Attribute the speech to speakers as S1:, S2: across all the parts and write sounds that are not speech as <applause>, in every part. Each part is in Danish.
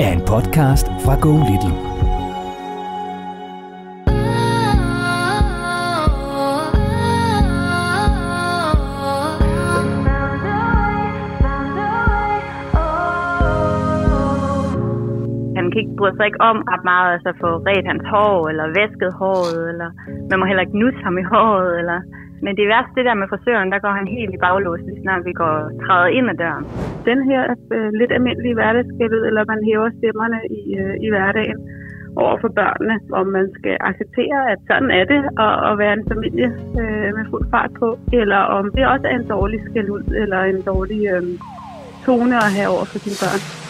S1: er en podcast fra Go Little.
S2: Han kan ikke bryde sig ikke om ret meget, altså få ret hans hår, eller væsket håret, eller man må heller ikke nusse ham i håret, eller... Men det værste det der med frisøren, der går han helt i baglås, lige snart vi går træder ind ad døren.
S3: Den her øh, lidt almindelige hverdagsskældet, eller man hæver stemmerne i, øh, i hverdagen over for børnene, hvor man skal acceptere, at sådan er det, at, at være en familie øh, med fuld fart på, eller om det også er en dårlig skæld ud, eller en dårlig øh, tone at have over for sine børn.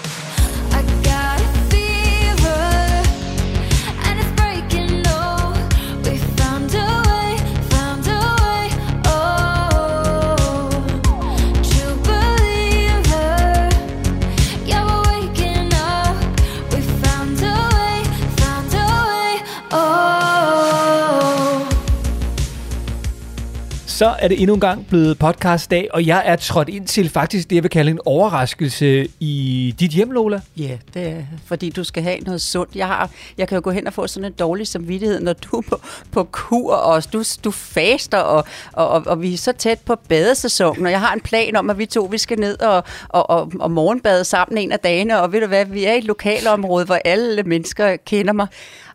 S4: Så er det endnu en gang blevet podcastdag, og jeg er trådt ind til faktisk det, jeg vil kalde en overraskelse i dit hjem, Lola.
S5: Ja, det er fordi du skal have noget sundt. Jeg, har, jeg kan jo gå hen og få sådan en dårlig samvittighed, når du er på, på kur, og du, du faster, og, og, og, og vi er så tæt på badesæsonen, og jeg har en plan om, at vi to vi skal ned og, og, og, og morgenbade sammen en af dagene, og ved du hvad, vi er i et lokalområde, hvor alle mennesker kender mig.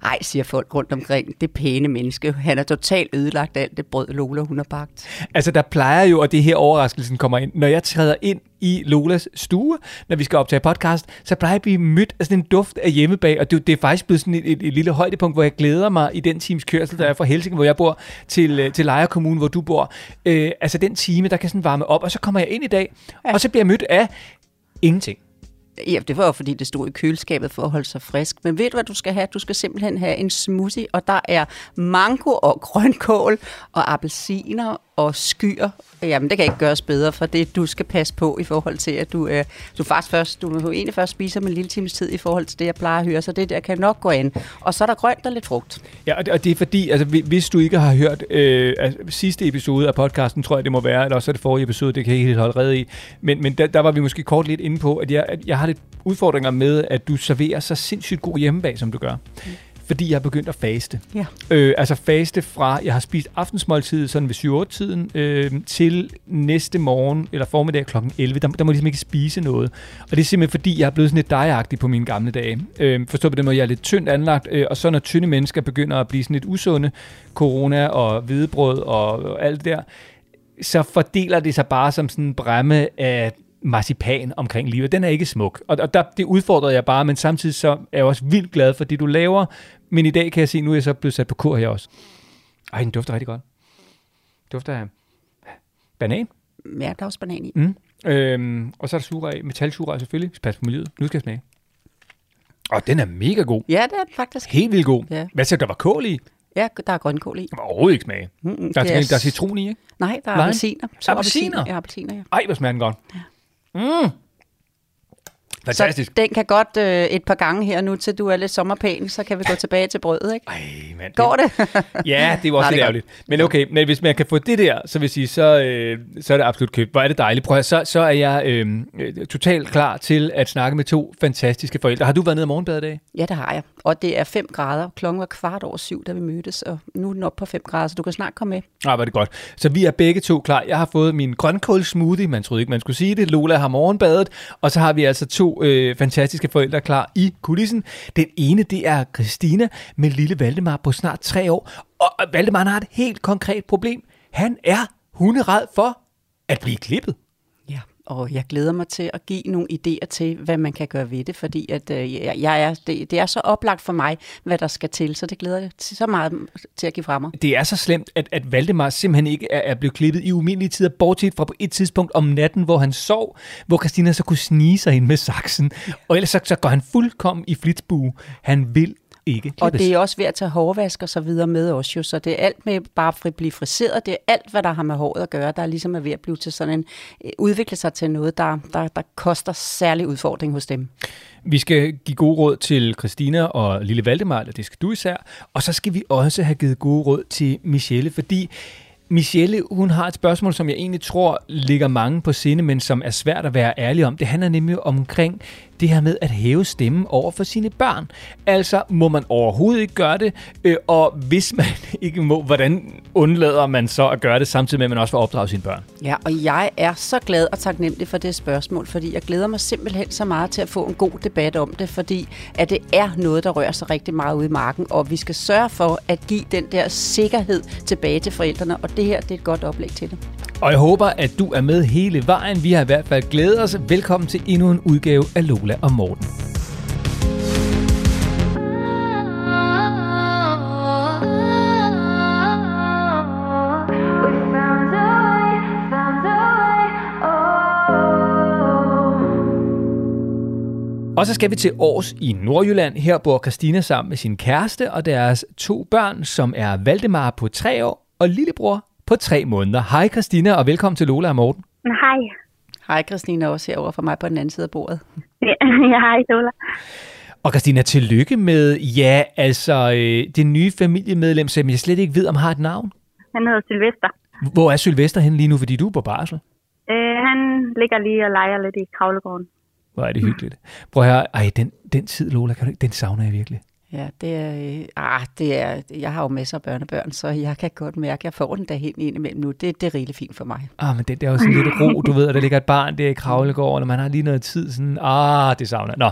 S5: Ej, siger folk rundt omkring, det pæne menneske. Han er totalt ødelagt af alt det brød, Lola hun har bagt.
S4: Altså, der plejer jo, at det her overraskelsen kommer ind, når jeg træder ind i Lolas stue, når vi skal optage podcast, så plejer jeg at blive mødt af sådan en duft af hjemmebag, og det, det er faktisk blevet sådan et, et, et lille højdepunkt, hvor jeg glæder mig i den times kørsel, der er fra Helsing, hvor jeg bor, til, øh, til Lejre Kommune, hvor du bor. Øh, altså den time, der kan sådan varme op, og så kommer jeg ind i dag, ja. og så bliver jeg mødt af ingenting.
S5: Ja, det var jo fordi, det stod i køleskabet for at holde sig frisk. Men ved du, hvad du skal have? Du skal simpelthen have en smoothie, og der er mango og grønkål og appelsiner og skyer. Jamen, det kan ikke gøres bedre, for det du skal passe på i forhold til, at du, øh, du faktisk først, du jo egentlig først spiser med en lille times tid i forhold til det, jeg plejer at høre, så det der kan nok gå an. Og så er der grønt og lidt frugt.
S4: Ja, og det, og det er fordi, altså, hvi- hvis du ikke har hørt øh, altså, sidste episode af podcasten, tror jeg, det må være, eller også er det forrige episode, det kan jeg ikke helt holde redde i, men, men der, der var vi måske kort lidt inde på, at jeg, at jeg har lidt udfordringer med, at du serverer så sindssygt god hjemmebag, som du gør. Fordi jeg er begyndt at faste.
S5: Ja.
S4: Øh, altså faste fra, jeg har spist aftensmåltid sådan ved 7-8-tiden, øh, til næste morgen, eller formiddag kl. 11, der, der må jeg ligesom ikke spise noget. Og det er simpelthen fordi, jeg er blevet sådan lidt dejagtig på mine gamle dage. Øh, forstå på den måde, jeg er lidt tyndt anlagt, øh, og så når tynde mennesker begynder at blive sådan lidt usunde, corona og hvedebrød og, og alt det der, så fordeler det sig bare som sådan en bræmme af marcipan omkring livet. Den er ikke smuk. Og, og der, det udfordrede jeg bare, men samtidig så er jeg også vildt glad for det, du laver. Men i dag kan jeg se, nu er jeg så blevet sat på kur her også. Ej, den dufter rigtig godt. Dufter af banan.
S5: Ja, der er også banan i.
S4: Mm. Øhm, og så er der sugerør, metalsugerør selvfølgelig. Pas på miljøet. Nu skal jeg smage. Og den er mega god.
S5: Ja, det er den faktisk.
S4: Helt vildt god.
S5: Ja.
S4: Hvad siger der var kål i?
S5: Ja, der er grønkål i.
S4: Der var overhovedet ikke smage.
S5: Mm,
S4: Der er, gengæld- der er citron i, ikke?
S5: Nej, der er appelsiner.
S4: Appelsiner?
S5: Ja, appelsiner, ja.
S4: Ej, hvor smager den godt. Mm. Fantastisk.
S5: Så den kan godt øh, et par gange her nu, til du er lidt sommerpæn, så kan vi gå tilbage til brødet, ikke?
S4: Ej, mand.
S5: Går det?
S4: Ja, det <laughs> var også
S5: Nej,
S4: lidt
S5: det er
S4: ærgerligt. Men okay, men hvis man kan få det der, så vil sige, så, øh, så er det absolut købt. Hvor er det dejligt. Prøv at, så, så er jeg øh, øh, totalt klar til at snakke med to fantastiske forældre. Har du været nede og morgenbade i dag?
S5: Ja, det har jeg. Og det er 5 grader. Klokken var kvart over syv, da vi mødtes, og nu er den oppe på 5 grader, så du kan snart komme med.
S4: Nej, var det godt. Så vi er begge to klar. Jeg har fået min grønkål smoothie. Man troede ikke, man skulle sige det. Lola har morgenbadet. Og så har vi altså to to øh, fantastiske forældre klar i kulissen. Den ene, det er Christina med lille Valdemar på snart tre år. Og Valdemar har et helt konkret problem. Han er hunderad for at blive klippet.
S5: Og jeg glæder mig til at give nogle idéer til, hvad man kan gøre ved det, fordi at, øh, jeg, jeg er, det, det er så oplagt for mig, hvad der skal til, så det glæder jeg til, så meget til at give fra mig.
S4: Det er så slemt, at, at Valdemar simpelthen ikke er, er blevet klippet i umindelige tider, bortset fra på et tidspunkt om natten, hvor han sov, hvor Christina så kunne snige sig ind med saksen. Og ellers så, så går han fuldkommen i flitsbue. Han vil ikke klippes.
S5: Og det er også ved at tage hårvask og så videre med os jo, så det er alt med bare at blive friseret, det er alt, hvad der har med håret at gøre, der er ligesom er ved at blive til sådan en, øh, udvikle sig til noget, der, der, der koster særlig udfordring hos dem.
S4: Vi skal give gode råd til Christina og Lille Valdemar, eller det skal du især. Og så skal vi også have givet gode råd til Michelle, fordi Michelle, hun har et spørgsmål, som jeg egentlig tror ligger mange på sinde, men som er svært at være ærlig om. Det handler nemlig omkring det her med at hæve stemmen over for sine børn. Altså, må man overhovedet ikke gøre det? Øh, og hvis man <laughs> ikke må, hvordan undlader man så at gøre det, samtidig med, at man også får opdraget sine børn?
S5: Ja, og jeg er så glad og taknemmelig for det spørgsmål, fordi jeg glæder mig simpelthen så meget til at få en god debat om det, fordi at det er noget, der rører sig rigtig meget ude i marken, og vi skal sørge for at give den der sikkerhed tilbage til forældrene, og det her det er et godt oplæg til det.
S4: Og jeg håber, at du er med hele vejen. Vi har i hvert fald glædet os. Velkommen til endnu en udgave af Lola og Morten. Og så skal vi til Års i Nordjylland. Her bor Christina sammen med sin kæreste og deres to børn, som er Valdemar på tre år og lillebror på tre måneder. Hej Christina, og velkommen til Lola og Morten.
S2: Hej.
S5: Hej Christina, også herovre for mig på den anden side af bordet.
S2: Ja, <laughs> ja hej, Lola.
S4: Og Christina, tillykke med, ja, altså øh, det nye familiemedlem, som jeg slet ikke ved, om har et navn.
S2: Han hedder Sylvester.
S4: Hvor er Sylvester hen lige nu, fordi du er på barsel?
S2: Øh, han ligger lige og leger lidt i kravlegården.
S4: Hvor er det hyggeligt. Prøv at høre, ej, den, den tid, Lola, kan du, den savner jeg virkelig.
S5: Ja, det er, øh, ah, det er, jeg har jo masser af børnebørn, så jeg kan godt mærke, at jeg får den der helt ind imellem nu. Det, det er rigtig fint for mig.
S4: Ah, men det, det er jo sådan lidt ro, du ved, og der ligger et barn der i kravlegården, og man har lige noget tid, sådan, ah, det savner. Nå,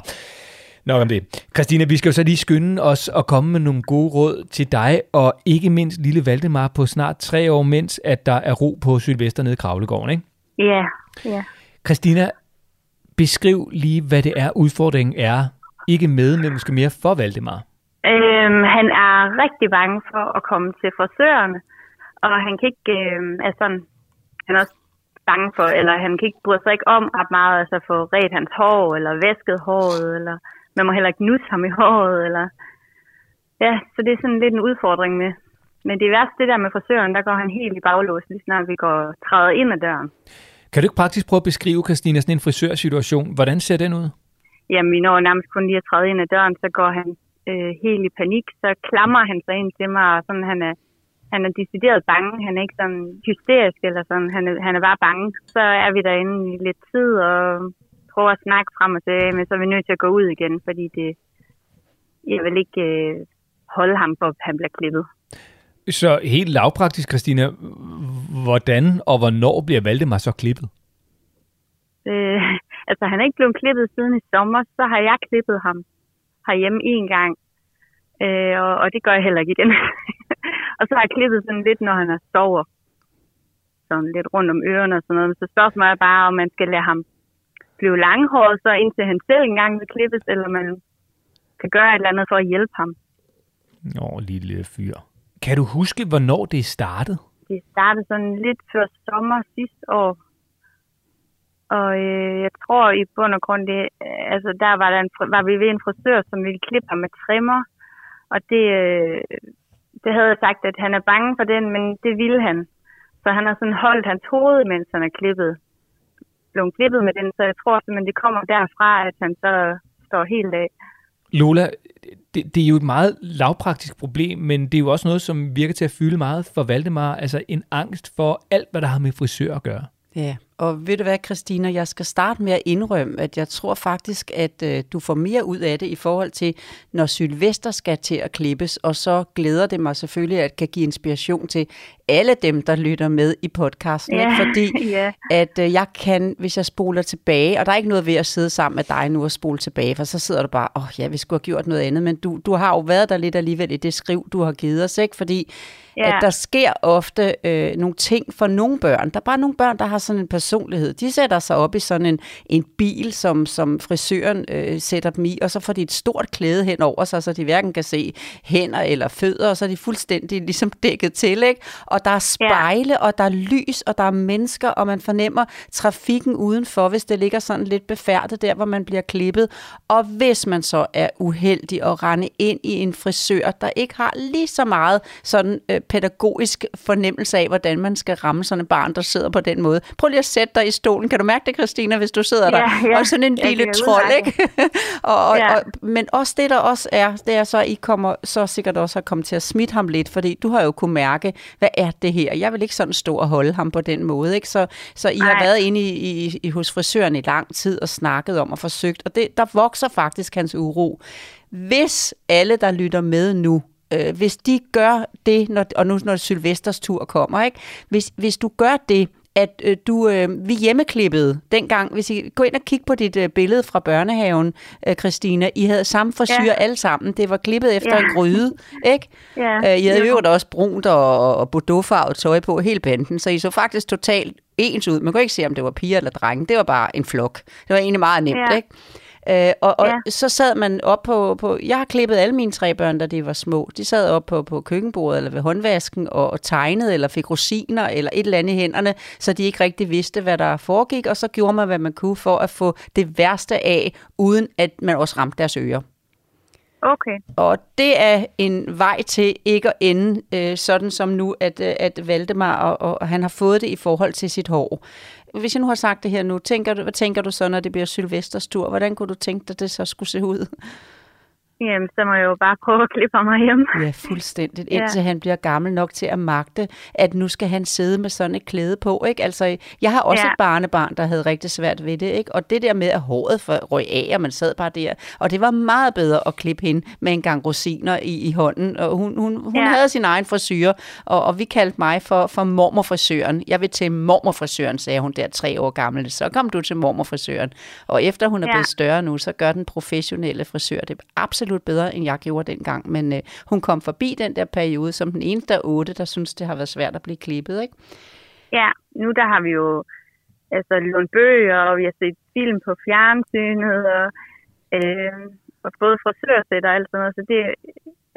S4: nok om det. Christina, vi skal jo så lige skynde os at komme med nogle gode råd til dig, og ikke mindst lille Valdemar på snart tre år, mens at der er ro på Sylvester nede i kravlegården, ikke?
S2: Ja, ja.
S4: Christina, beskriv lige, hvad det er, udfordringen er. Ikke med, men måske mere for Valdemar.
S2: Øhm, han er rigtig bange for at komme til frisørerne, og han kan ikke, øhm, altså, han er også bange for, eller han kan ikke bryde sig ikke om ret meget, altså få ret hans hår, eller væsket håret, eller man må heller ikke nusse ham i håret, eller ja, så det er sådan lidt en udfordring med. Men det værste, det der med frisøren, der går han helt i baglås, lige snart vi går træder ind ad døren.
S4: Kan du ikke praktisk prøve at beskrive, Christina, sådan en frisørsituation? Hvordan ser den ud?
S2: Jamen, vi når nærmest kun lige at træde ind ad døren, så går han øh, helt i panik, så klamrer han sig ind til mig, og sådan, han er, han er decideret bange. Han er ikke sådan hysterisk eller sådan, han er, han er bare bange. Så er vi derinde i lidt tid og prøver at snakke frem og tilbage, men så er vi nødt til at gå ud igen, fordi det, jeg vil ikke øh, holde ham for, at han bliver klippet.
S4: Så helt lavpraktisk, Christina, hvordan og hvornår bliver Valdemar så klippet?
S2: Øh, altså, han er ikke blevet klippet siden i sommer, så har jeg klippet ham herhjemme en gang, øh, og, og det gør jeg heller ikke igen. <laughs> og så har jeg klippet sådan lidt, når han er sover. Sådan lidt rundt om ørerne og sådan noget. Så spørgsmålet er bare, om man skal lade ham blive langhåret, så indtil han selv engang vil klippes, eller man kan gøre et eller andet for at hjælpe ham.
S4: Åh, lille fyr. Kan du huske, hvornår det startede?
S2: Det startede sådan lidt før sommer sidste år. Og øh, jeg tror i bund og grund, det, altså der var, der en, var vi ved en frisør, som ville klippe ham med trimmer. Og det, øh, det havde jeg sagt, at han er bange for den, men det ville han. Så han har sådan holdt hans hoved, mens han er klippet. Blevet klippet med den, så jeg tror simpelthen, det kommer derfra, at han så står helt af.
S4: Lola, det, det er jo et meget lavpraktisk problem, men det er jo også noget, som virker til at fylde meget for Valdemar. Altså en angst for alt, hvad der har med frisør at gøre.
S5: Ja, Og ved du hvad, Christina, jeg skal starte med at indrømme, at jeg tror faktisk, at øh, du får mere ud af det i forhold til, når Sylvester skal til at klippes, og så glæder det mig selvfølgelig, at kan give inspiration til alle dem, der lytter med i podcasten. Ikke? Fordi <laughs>
S2: ja.
S5: at øh, jeg kan, hvis jeg spoler tilbage, og der er ikke noget ved at sidde sammen med dig nu og spole tilbage, for så sidder du bare, åh oh, ja, vi skulle have gjort noget andet, men du, du har jo været der lidt alligevel i det skriv, du har givet os, ikke? Fordi
S2: Ja.
S5: at der sker ofte øh, nogle ting for nogle børn. Der er bare nogle børn, der har sådan en personlighed. De sætter sig op i sådan en, en bil, som, som frisøren øh, sætter dem i, og så får de et stort klæde hen over sig, så de hverken kan se hænder eller fødder, og så er de fuldstændig ligesom dækket til, ikke? Og der er spejle, ja. og der er lys, og der er mennesker, og man fornemmer trafikken udenfor, hvis det ligger sådan lidt befærdet der, hvor man bliver klippet. Og hvis man så er uheldig at rende ind i en frisør, der ikke har lige så meget sådan øh, pædagogisk fornemmelse af, hvordan man skal ramme sådan et barn, der sidder på den måde. Prøv lige at sætte dig i stolen. Kan du mærke det, Christina, hvis du sidder der?
S2: Ja, ja.
S5: Og sådan en lille trold, ikke? <laughs> og, og,
S2: Ja.
S5: og, men også det, der også er, det er så, at I kommer så sikkert også at komme til at smitte ham lidt, fordi du har jo kunne mærke, hvad er det her? Jeg vil ikke sådan stå og holde ham på den måde, ikke? Så, så I har
S2: Nej.
S5: været inde i, i, i, hos frisøren i lang tid og snakket om og forsøgt, og det, der vokser faktisk hans uro. Hvis alle, der lytter med nu, øh, hvis de gør det, når, og nu når Sylvesters tur kommer, ikke? Hvis, hvis du gør det, at øh, du, øh, vi hjemmeklippede dengang, hvis I går ind og kigger på dit øh, billede fra børnehaven, øh, Christina, I havde samme frisyr ja.
S2: Ja.
S5: alle sammen. Det var klippet efter
S2: Ja.
S5: en gryde, ikke? <laughs>
S2: Ja.
S5: Øh, I havde
S2: Jo.
S5: jo også brunt og, og bordeauxfarvet tøj på, hele banden, så I så faktisk totalt ens ud. Man kunne ikke se, om det var piger eller drenge. Det var bare en flok. Det var egentlig meget nemt,
S2: Ja.
S5: ikke? Øh, og og
S2: Ja.
S5: så sad man op på, på... Jeg har klippet alle mine tre børn, da de var små. De sad op på, på køkkenbordet eller ved håndvasken og, og tegnede eller fik rosiner eller et eller andet i hænderne, så de ikke rigtig vidste, hvad der foregik. Og så gjorde man, hvad man kunne for at få det værste af, uden at man også ramte deres ører.
S2: Okay.
S5: Og det er en vej til ikke at ende øh, sådan som nu, at, øh, at Valdemar, og, og han har fået det i forhold til sit hår. Hvis jeg nu har sagt det her nu, tænker du, hvad tænker du så, når det bliver Sylvesters tur? Hvordan kunne du tænke dig, det så skulle se ud?
S2: Jamen, så må jeg jo bare prøve at klippe mig hjem.
S5: Ja, fuldstændigt.
S2: Ja.
S5: Indtil han bliver gammel nok til at magte, at nu skal han sidde med sådan et klæde på. Ikke? Altså, jeg har også
S2: Ja.
S5: et barnebarn, der havde rigtig svært ved det. Ikke? Og det der med, at håret for røg af, og man sad bare der. Og det var meget bedre at klippe hende med en gang rosiner i, i hånden. Og hun, hun, hun
S2: Ja.
S5: havde sin egen frisyr, og, og vi kaldte mig for, for mormorfrisøren. Jeg vil til mormorfrisøren, sagde hun der tre år gammel. Så kom du til mormorfrisøren. Og efter hun er
S2: Ja.
S5: blevet større nu, så gør den professionelle frisør det absolut bedre, end jeg gjorde dengang. Men øh, hun kom forbi den der periode som den eneste af otte, der synes, det har været svært at blive klippet. Ikke?
S2: Ja, nu der har vi jo altså, lånt bøger, og vi har set film på fjernsynet, og, øh, og både frisørsæt og alt sådan noget, så det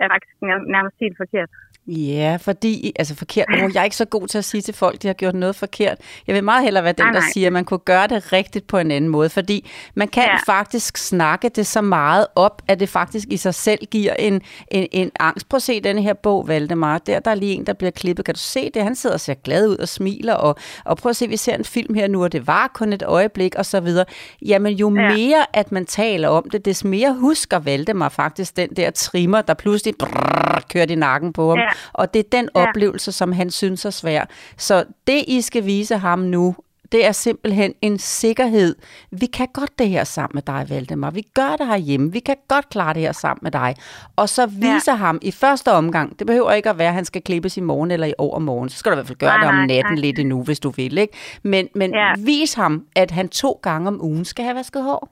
S2: er faktisk nærmest helt forkert.
S5: Ja, fordi, altså forkert, oh, jeg er ikke så god til at sige til folk, de har gjort noget forkert. Jeg vil meget hellere være den,
S2: Nej,
S5: der
S2: nej.
S5: siger, at man kunne gøre det rigtigt på en anden måde, fordi man kan
S2: Ja.
S5: faktisk snakke det så meget op, at det faktisk i sig selv giver en, en, en angst. Prøv at se denne her bog, Valdemar. Der, der er lige en, der bliver klippet. Kan du se det? Han sidder og ser glad ud og smiler, og, og prøv at se, vi ser en film her nu, og det var kun et øjeblik, og så videre. Jamen, jo
S2: Ja.
S5: mere, at man taler om det, des mere husker Valdemar faktisk den der trimmer, der pludselig brrr, kørte i nakken på ham.
S2: Ja.
S5: Og det er den
S2: Ja.
S5: oplevelse, som han synes er svær. Så det, I skal vise ham nu, det er simpelthen en sikkerhed. Vi kan godt det her sammen med dig, Valdemar. Vi gør det herhjemme. Vi kan godt klare det her sammen med dig. Og så viser ja. ham i første omgang, det behøver ikke at være, at han skal klippes i morgen eller i overmorgen. Så skal du i hvert fald gøre
S2: Nej,
S5: det om
S2: nej,
S5: natten
S2: nej.
S5: lidt endnu, hvis du vil. Ikke? Men, men
S2: Ja.
S5: vis ham, at han to gange om ugen skal have vasket hår.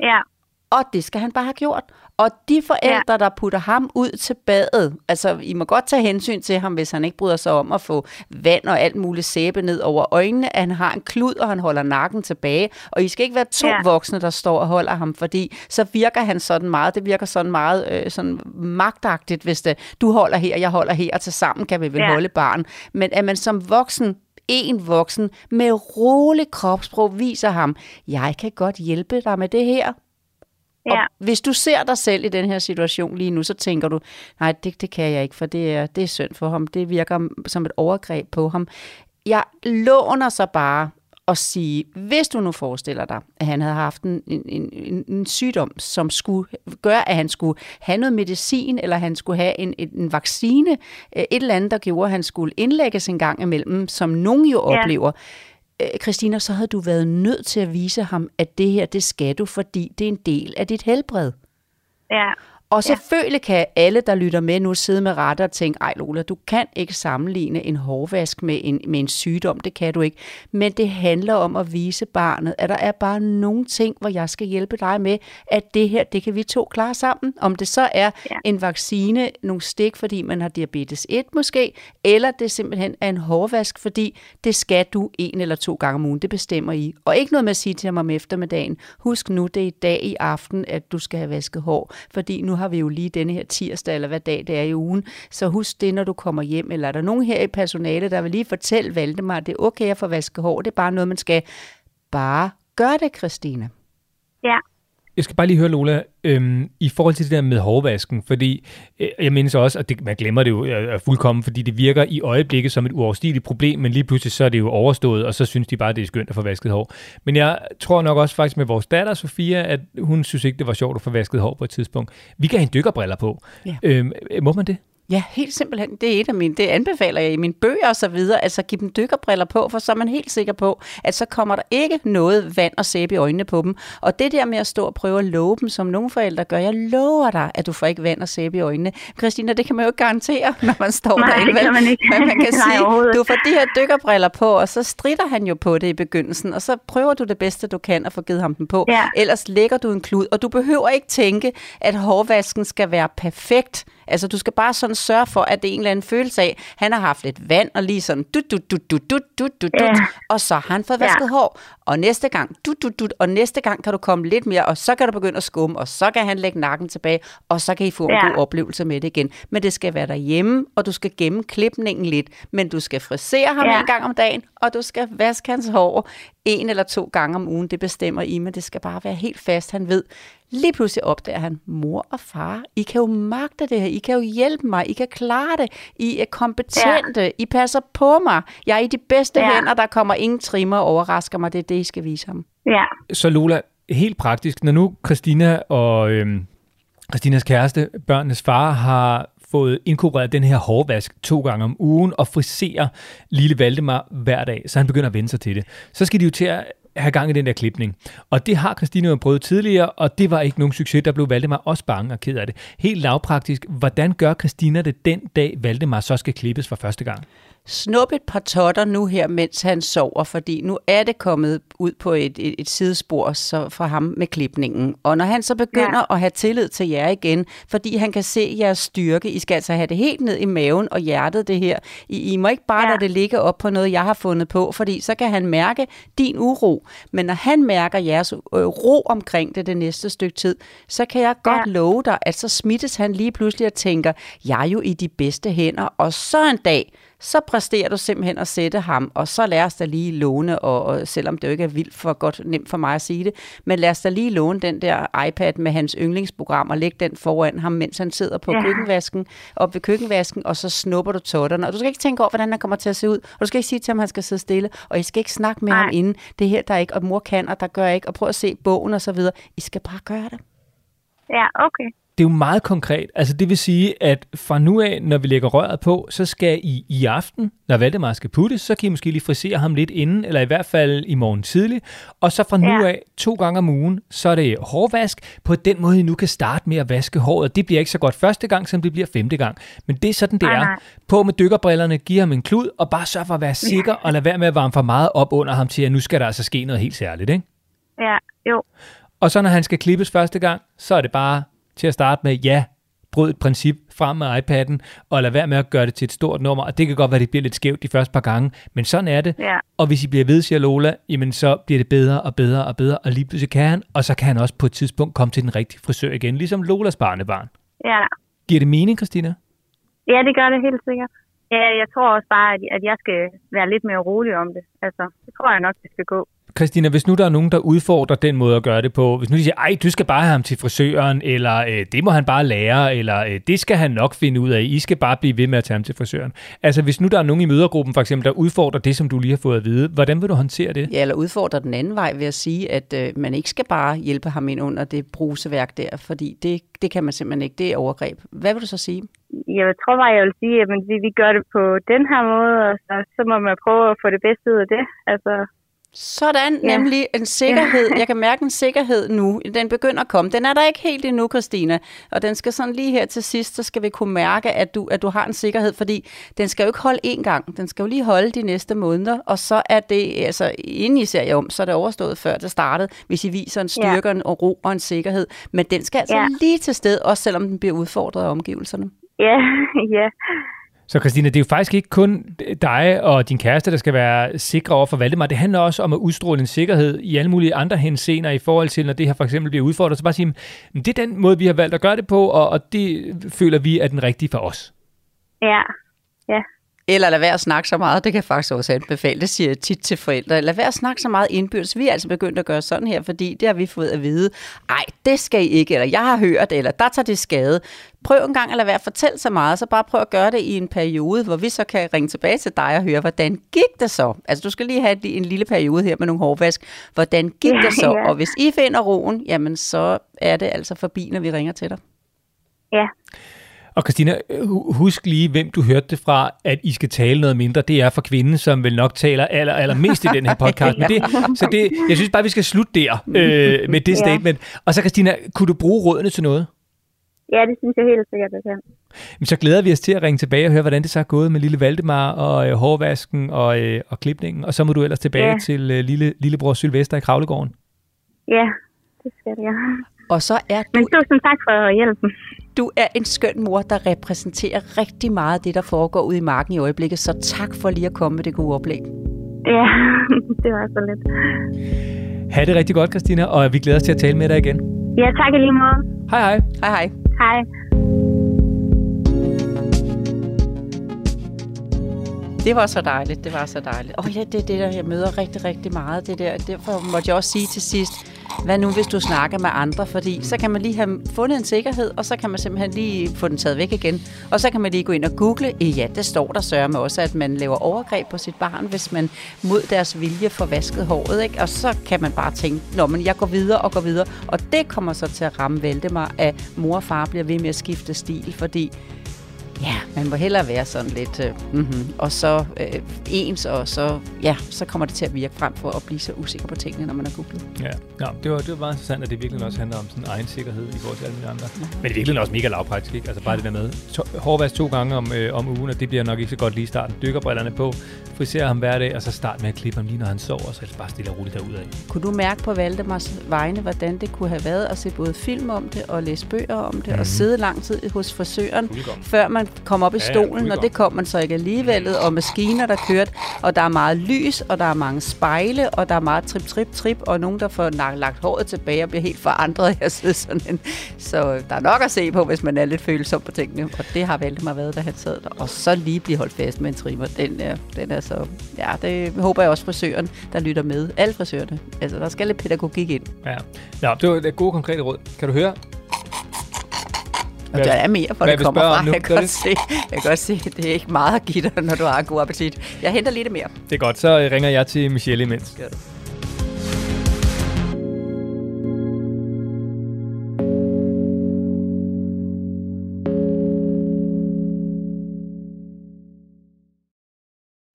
S2: Ja,
S5: Og det skal han bare have gjort. Og de forældre, ja. der putter ham ud til badet, altså I må godt tage hensyn til ham, hvis han ikke bryder sig om at få vand og alt muligt sæbe ned over øjnene, at han har en klud, og han holder nakken tilbage. Og I skal ikke være to ja. Voksne, der står og holder ham, fordi så virker han sådan meget, det virker sådan meget øh, sådan magtagtigt, hvis det, du holder her, jeg holder her, og til sammen kan vi vel
S2: Ja.
S5: holde barn. Men at man som voksen en voksen med rolig kropssprog viser ham, jeg kan godt hjælpe dig med det her.
S2: Ja,
S5: Og hvis du ser dig selv i den her situation lige nu, så tænker du, nej, det, det kan jeg ikke, for det er, det er synd for ham. Det virker som et overgreb på ham. Jeg låner så bare at sige, hvis du nu forestiller dig, at han havde haft en, en, en, en sygdom, som skulle gøre, at han skulle have noget medicin, eller han skulle have en, en, en vaccine, øh, et eller andet, der gjorde, at han skulle indlægges en gang imellem, som nogen jo
S2: Ja.
S5: oplever, Øh, Christina, så havde du været nødt til at vise ham, at det her, det skal du, fordi det er en del af dit helbred.
S2: Ja.
S5: Og selvfølgelig kan alle, der lytter med nu, sidde med rette og tænke, ej Lola, du kan ikke sammenligne en hårvask med en, med en sygdom, det kan du ikke. Men det handler om at vise barnet, at der er bare nogle ting, hvor jeg skal hjælpe dig med, at det her, det kan vi to klare sammen. Om det så er
S2: Ja.
S5: en vaccine, nogle stik, fordi man har diabetes 1 måske, eller det simpelthen er en hårvask, fordi det skal du en eller to gange om ugen, det bestemmer I. Og ikke noget med at sige til ham om eftermiddagen, husk nu, det er i dag i aften, at du skal have vasket hår, fordi nu har vi jo lige denne her tirsdag, eller hvad dag det er i ugen, så husk det, når du kommer hjem, eller er der nogen her i personale, der vil lige fortælle Valdemar, at det er okay at få vasket hår, det er bare noget, man skal bare gøre det, Christine.
S2: Ja.
S4: Jeg skal bare lige høre, Lola, øhm, i forhold til det der med hårvasken, fordi øh, jeg mindes også, at det, man glemmer det jo øh, fuldkommen, fordi det virker i øjeblikket som et uoverstigeligt problem, men lige pludselig så er det jo overstået, og så synes de bare, det er skønt at få vasket hår. Men jeg tror nok også faktisk med vores datter, Sofia, at hun synes ikke, det var sjovt at få vasket hår på et tidspunkt. Vi kan have dykkerbriller på.
S5: Ja.
S4: Øhm, må man det?
S5: Ja, helt simpelthen. Det er et af mine, det anbefaler jeg i mine bøger og så videre. Altså giv dem dykkerbriller på, for så er man helt sikker på, at så kommer der ikke noget vand og sæbe i øjnene på dem. Og det der med at stå og prøve at love dem, som nogle forældre gør, jeg lover dig, at du får ikke vand og sæbe i øjnene. Christina, det kan man jo ikke garantere, <laughs> når man står
S2: Nej,
S5: derinde.
S2: det kan man ikke.
S5: Men man kan <laughs>
S2: Nej,
S5: sige, du får de her dykkerbriller på, og så strider han jo på det i begyndelsen, og så prøver du det bedste, du kan at få givet ham den på.
S2: Ja.
S5: Ellers lægger du en klud, og du behøver ikke tænke, at hårvasken skal være perfekt. Altså, du skal bare sådan sørge for, at det er en eller anden følelse af, han har haft lidt vand, og lige sådan, dut, dut, dut, dut, dut, dut,
S2: Ja.
S5: dut, og så har han fået vasket
S2: Ja.
S5: hår. Og næste gang, dut, dut, dut, og næste gang kan du komme lidt mere, og så kan du begynde at skumme, og så kan han lægge nakken tilbage, og så kan I få en
S2: Ja.
S5: god oplevelse med det igen. Men det skal være derhjemme, og du skal gemme klipningen lidt, men du skal frisere ham
S2: Ja.
S5: en gang om dagen, og du skal vaske hans hår en eller to gange om ugen. Det bestemmer I, men det skal bare være helt fast. Han ved, lige pludselig opdager han, mor og far, I kan jo magte det her, I kan jo hjælpe mig, I kan klare det, I er kompetente, ja. I passer på mig, jeg er i de bedste ja. Hænder, der kommer ingen trimmer og overrasker mig, det er det, I skal vise ham.
S2: Ja.
S4: Så Lola, helt praktisk, når nu Christina og øhm, Christinas kæreste, børnenes far, har fået inkorporeret den her hårvask to gange om ugen og friserer lille Valdemar hver dag, så han begynder at vende sig til det. Så skal de jo til at have gang i den der klipning. Og det har Christina jo prøvet tidligere, og det var ikke nogen succes. Der blev Valdemar også bange og ked af det. Helt lavpraktisk, hvordan gør Christina det den dag, Valdemar så skal klippes for første gang?
S5: Snup et par totter nu her, mens han sover, fordi nu er det kommet ud på et, et, et sidespor så for ham med klipningen. Og når han så begynder ja. at have tillid til jer igen, fordi han kan se jeres styrke, I skal altså have det helt ned i maven og hjertet det her. I, I må ikke bare ja. Lade det ligge op på noget, jeg har fundet på, fordi så kan han mærke din uro. Men når han mærker jeres øh, ro omkring det det næste stykke tid, så kan jeg godt. Ja. love dig, at så smittes han lige pludselig og tænker, jeg er jo i de bedste hænder, og så en dag, så præsterer du simpelthen at sætte ham, og så lad os da lige låne, og, og selvom det jo ikke er vildt for godt nemt for mig at sige det, men lad os da lige låne den der iPad med hans yndlingsprogram, og lægge den foran ham, mens han sidder på ja. Køkkenvasken, op ved køkkenvasken, og så snupper du totterne, og du skal ikke tænke over, hvordan han kommer til at se ud, og du skal ikke sige til ham, at han skal sidde stille, og I skal ikke snakke med Nej. ham inden, det her der er ikke, og mor kan, og der gør ikke, og prøv at se bogen og så videre, I skal bare gøre det.
S2: Ja, okay.
S4: Det er jo meget konkret. Altså det vil sige, at fra nu af, når vi lægger røret på, så skal I i aften, når Valdemar skal puttes, så kan I måske lige frisere ham lidt inden, eller i hvert fald i morgen tidlig. Og så fra nu
S2: Ja.
S4: af, to gange om ugen, så er det hårvask. På den måde, I nu kan starte med at vaske håret. Det bliver ikke så godt første gang, som det bliver femte gang. Men det er sådan, det
S2: Nej,
S4: er. På med dykkerbrillerne, giv ham en klud, og bare sørg for at være sikker, og lad være med at varme for meget op under ham til, at nu skal der altså ske noget helt særligt, ikke?
S2: Ja, jo.
S4: Og så når han skal klippes første gang, så er det bare til at starte med, ja, bryd et princip frem med iPad'en, og lad være med at gøre det til et stort nummer. Og det kan godt være, at det bliver lidt skævt de første par gange, men sådan er det.
S2: Ja.
S4: Og hvis I bliver ved, siger Lola, jamen så bliver det bedre og bedre og bedre, og lige pludselig kan han, og så kan han også på et tidspunkt komme til den rigtige frisør igen, ligesom Lolas barnebarn.
S2: Ja.
S4: Giver det mening, Christina?
S2: Ja, det gør det helt sikkert. Ja, jeg tror også bare, at at jeg skal være lidt mere rolig om det. Altså, det tror jeg nok, det skal gå.
S4: Christina, hvis nu der er nogen, der udfordrer den måde at gøre det på, hvis nu de siger, ej, du skal bare have ham til frisøren, eller øh, det må han bare lære, eller øh, det skal han nok finde ud af, I skal bare blive ved med at tage ham til frisøren. Altså, hvis nu der er nogen i mødergruppen, for eksempel, der udfordrer det, som du lige har fået at vide, hvordan vil du håndtere det?
S5: Ja, eller udfordre den anden vej ved at sige, at øh, man ikke skal bare hjælpe ham ind under det bruseværk der, fordi det, det kan man simpelthen ikke. Det er overgreb. Hvad vil du så sige?
S2: Jeg tror bare, jeg vil sige, at vi, vi gør det på den her måde, og så, så må man prøve at få det bedste ud af det. Altså,
S5: Sådan,
S2: Ja.
S5: nemlig en sikkerhed. Jeg kan mærke en sikkerhed nu. Den begynder at komme. Den er der ikke helt endnu, Christina. Og den skal sådan lige her til sidst, så skal vi kunne mærke, at du, at du har en sikkerhed, fordi den skal jo ikke holde én gang. Den skal jo lige holde de næste måneder, og så er det, altså inden I ser jer om, så er det overstået før det startede, hvis I viser en
S2: Ja.
S5: styrke, og ro og en sikkerhed. Men den skal altså
S2: Ja.
S5: lige til sted, også selvom den bliver udfordret af omgivelserne.
S2: Ja, <laughs> ja.
S4: Så Christina, det er jo faktisk ikke kun dig og din kæreste, der skal være sikre over for Valdemar. Det handler også om at udstråle en sikkerhed i alle mulige andre henseender i forhold til, når det her for eksempel bliver udfordret. Så bare sige, "Men det er den måde, vi har valgt at gøre det på, og, og det føler vi er den rigtige for os.
S2: Ja,
S5: eller lad være at snakke så meget. Det kan jeg faktisk også anbefale. Det siger jeg tit til forældre. Lad være at snakke så meget indbyrdes. Vi er altså begyndt at gøre sådan her, fordi det har vi fået at vide. Ej, det skal I ikke, eller jeg har hørt, eller der tager det skade. Prøv en gang at lade være at fortælle så meget, så bare prøv at gøre det i en periode, hvor vi så kan ringe tilbage til dig og høre, hvordan gik det så? Altså, du skal lige have en lille periode her med nogle hårvask. Hvordan gik
S2: Ja,
S5: det så? <laughs>
S2: ja.
S5: Og hvis I finder roen, jamen så er det altså forbi, når vi ringer til dig.
S2: ja.
S4: Og Christina, hu- husk lige, hvem du hørte det fra, at I skal tale noget mindre. Det er for kvinden, som vel nok taler aller, allermest i den her <laughs> podcast. Men det, så det, jeg synes bare, vi skal slutte der øh, med det
S2: Ja.
S4: statement. Og så Christina, kunne du bruge rådene til noget?
S2: Ja, det synes jeg helt sikkert, jeg kan.
S4: Jamen, så glæder vi os til at ringe tilbage og høre, hvordan det så er gået med lille Valdemar og øh, hårvasken og, øh, og klipningen. Og så må du ellers tilbage
S2: Ja.
S4: til øh, lille, lillebror Sylvester i Kravlegården.
S2: Ja, det skal jeg.
S5: Og så er
S2: Men
S5: du
S2: tusind tak for hjælpen.
S5: Du er en skøn mor, der repræsenterer rigtig meget af det, der foregår ude i marken i øjeblikket. Så tak for lige at komme med det gode oplæg.
S2: Ja, <laughs> det var så lidt.
S4: Ha' det rigtig godt, Christina, og vi glæder os til at tale med dig igen.
S2: Ja, tak i lige måde.
S4: Hej hej.
S5: Hej hej.
S2: Hej.
S5: Det var så dejligt, det var så dejligt. Åh oh, ja, det er det der, jeg møder rigtig, rigtig meget. Det der. Derfor måtte jeg også sige til sidst, hvad nu hvis du snakker med andre? Fordi så kan man lige have fundet en sikkerhed, og så kan man simpelthen lige få den taget væk igen. Og så kan man lige gå ind og google. Ja, det står der sørme med også, at man laver overgreb på sit barn, hvis man mod deres vilje får vasket håret. Ikke? Og så kan man bare tænke, Nå, men jeg går videre og går videre. Og det kommer så til at ramme Valdemar, at mor og far bliver ved med at skifte stil, fordi Ja, man må hellere være sådan lidt, øh, mm-hmm. og så øh, ens, og så, ja, så kommer det til at virke frem for at blive så usikker på tingene, når man er googlet.
S4: Ja, Nå, det, var, det var meget interessant, at det virkelig også handler om sådan egen sikkerhed i forhold til alle mulige andre. Men det er virkelig også mega lavpraktisk, ikke? Altså bare det der med to, hårvask to gange om, øh, om ugen, og det bliver nok ikke så godt lige i starten. Dykkerbrillerne på, friserer ham hver dag, og så start med at klippe ham lige når han sover, og så bare stille og roligt derudad.
S5: Kunne du mærke på Valdemars vegne, hvordan det kunne have været at se både film om det, og læse bøger om det, mm-hmm.
S4: Mhm.
S5: og sidde lang tid hos frisøren, før man kom op i
S4: Ja, ja,
S5: stolen, og det kom man så ikke alligevel, og maskiner, der kørte, og der er meget lys, og der er mange spejle, og der er meget trip, trip, trip, og nogen, der får lagt, håret tilbage og bliver helt forandret af at sidde sådan en. Så der er nok at se på, hvis man er lidt følsom på tingene, og det har Valdemar været, da han sad der. Og så lige blive holdt fast med en trimmer, den er, den er så, ja, det håber jeg også frisøren, der lytter med. Alle frisørerne. Altså, der skal lidt pædagogik ind.
S4: Ja. Nå, det var et gode konkrete råd. Kan du høre? Hvad-
S5: der er mere,
S4: hvad
S5: det kommer fra.
S4: nu,
S5: Jeg kan, godt
S4: det?
S5: se, jeg kan godt se, det er ikke meget at give dig, når du har god appetit. Jeg henter lige det mere.
S4: Det er godt, så øh, ringer jeg til Michelle imens.
S5: Det.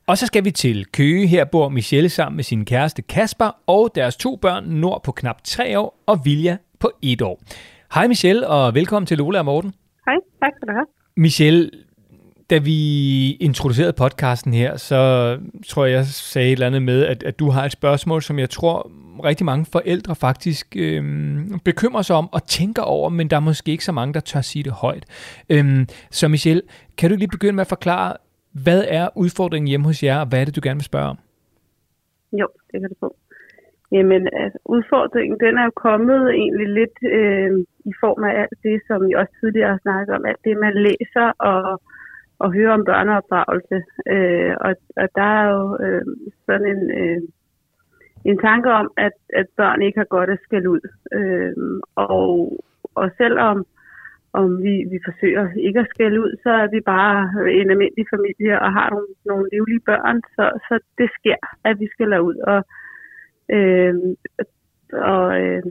S4: Og så skal vi til Køge. Her bor Michelle sammen med sin kæreste Kasper og deres to børn nord på knap tre år og Vilja på et år. Hej Michelle, og velkommen til Lola og Morten.
S3: Hej, tak skal du have.
S4: Michelle, da vi introducerede podcasten her, så tror jeg, jeg sagde et eller andet med, at, at du har et spørgsmål, som jeg tror rigtig mange forældre faktisk øhm, bekymrer sig om og tænker over, men der er måske ikke så mange, der tør sige det højt. Øhm, så Michelle, kan du lige begynde med at forklare, hvad er udfordringen hjemme hos jer, og hvad er det, du gerne vil spørge om?
S3: Jo, det kan du få. Jamen, altså, udfordringen, den er jo kommet egentlig lidt øh, i form af alt det, som vi også tidligere har snakket om, alt det, man læser og, og hører om børneopdragelse. Øh, og, og der er jo øh, sådan en, øh, en tanke om, at, at børn ikke har godt at skælde ud. Øh, og, og selvom om vi, vi forsøger ikke at skælde ud, så er vi bare en almindelig familie og har nogle, nogle livlige børn, så, så det sker, at vi skælder ud. Og, øh, og øh,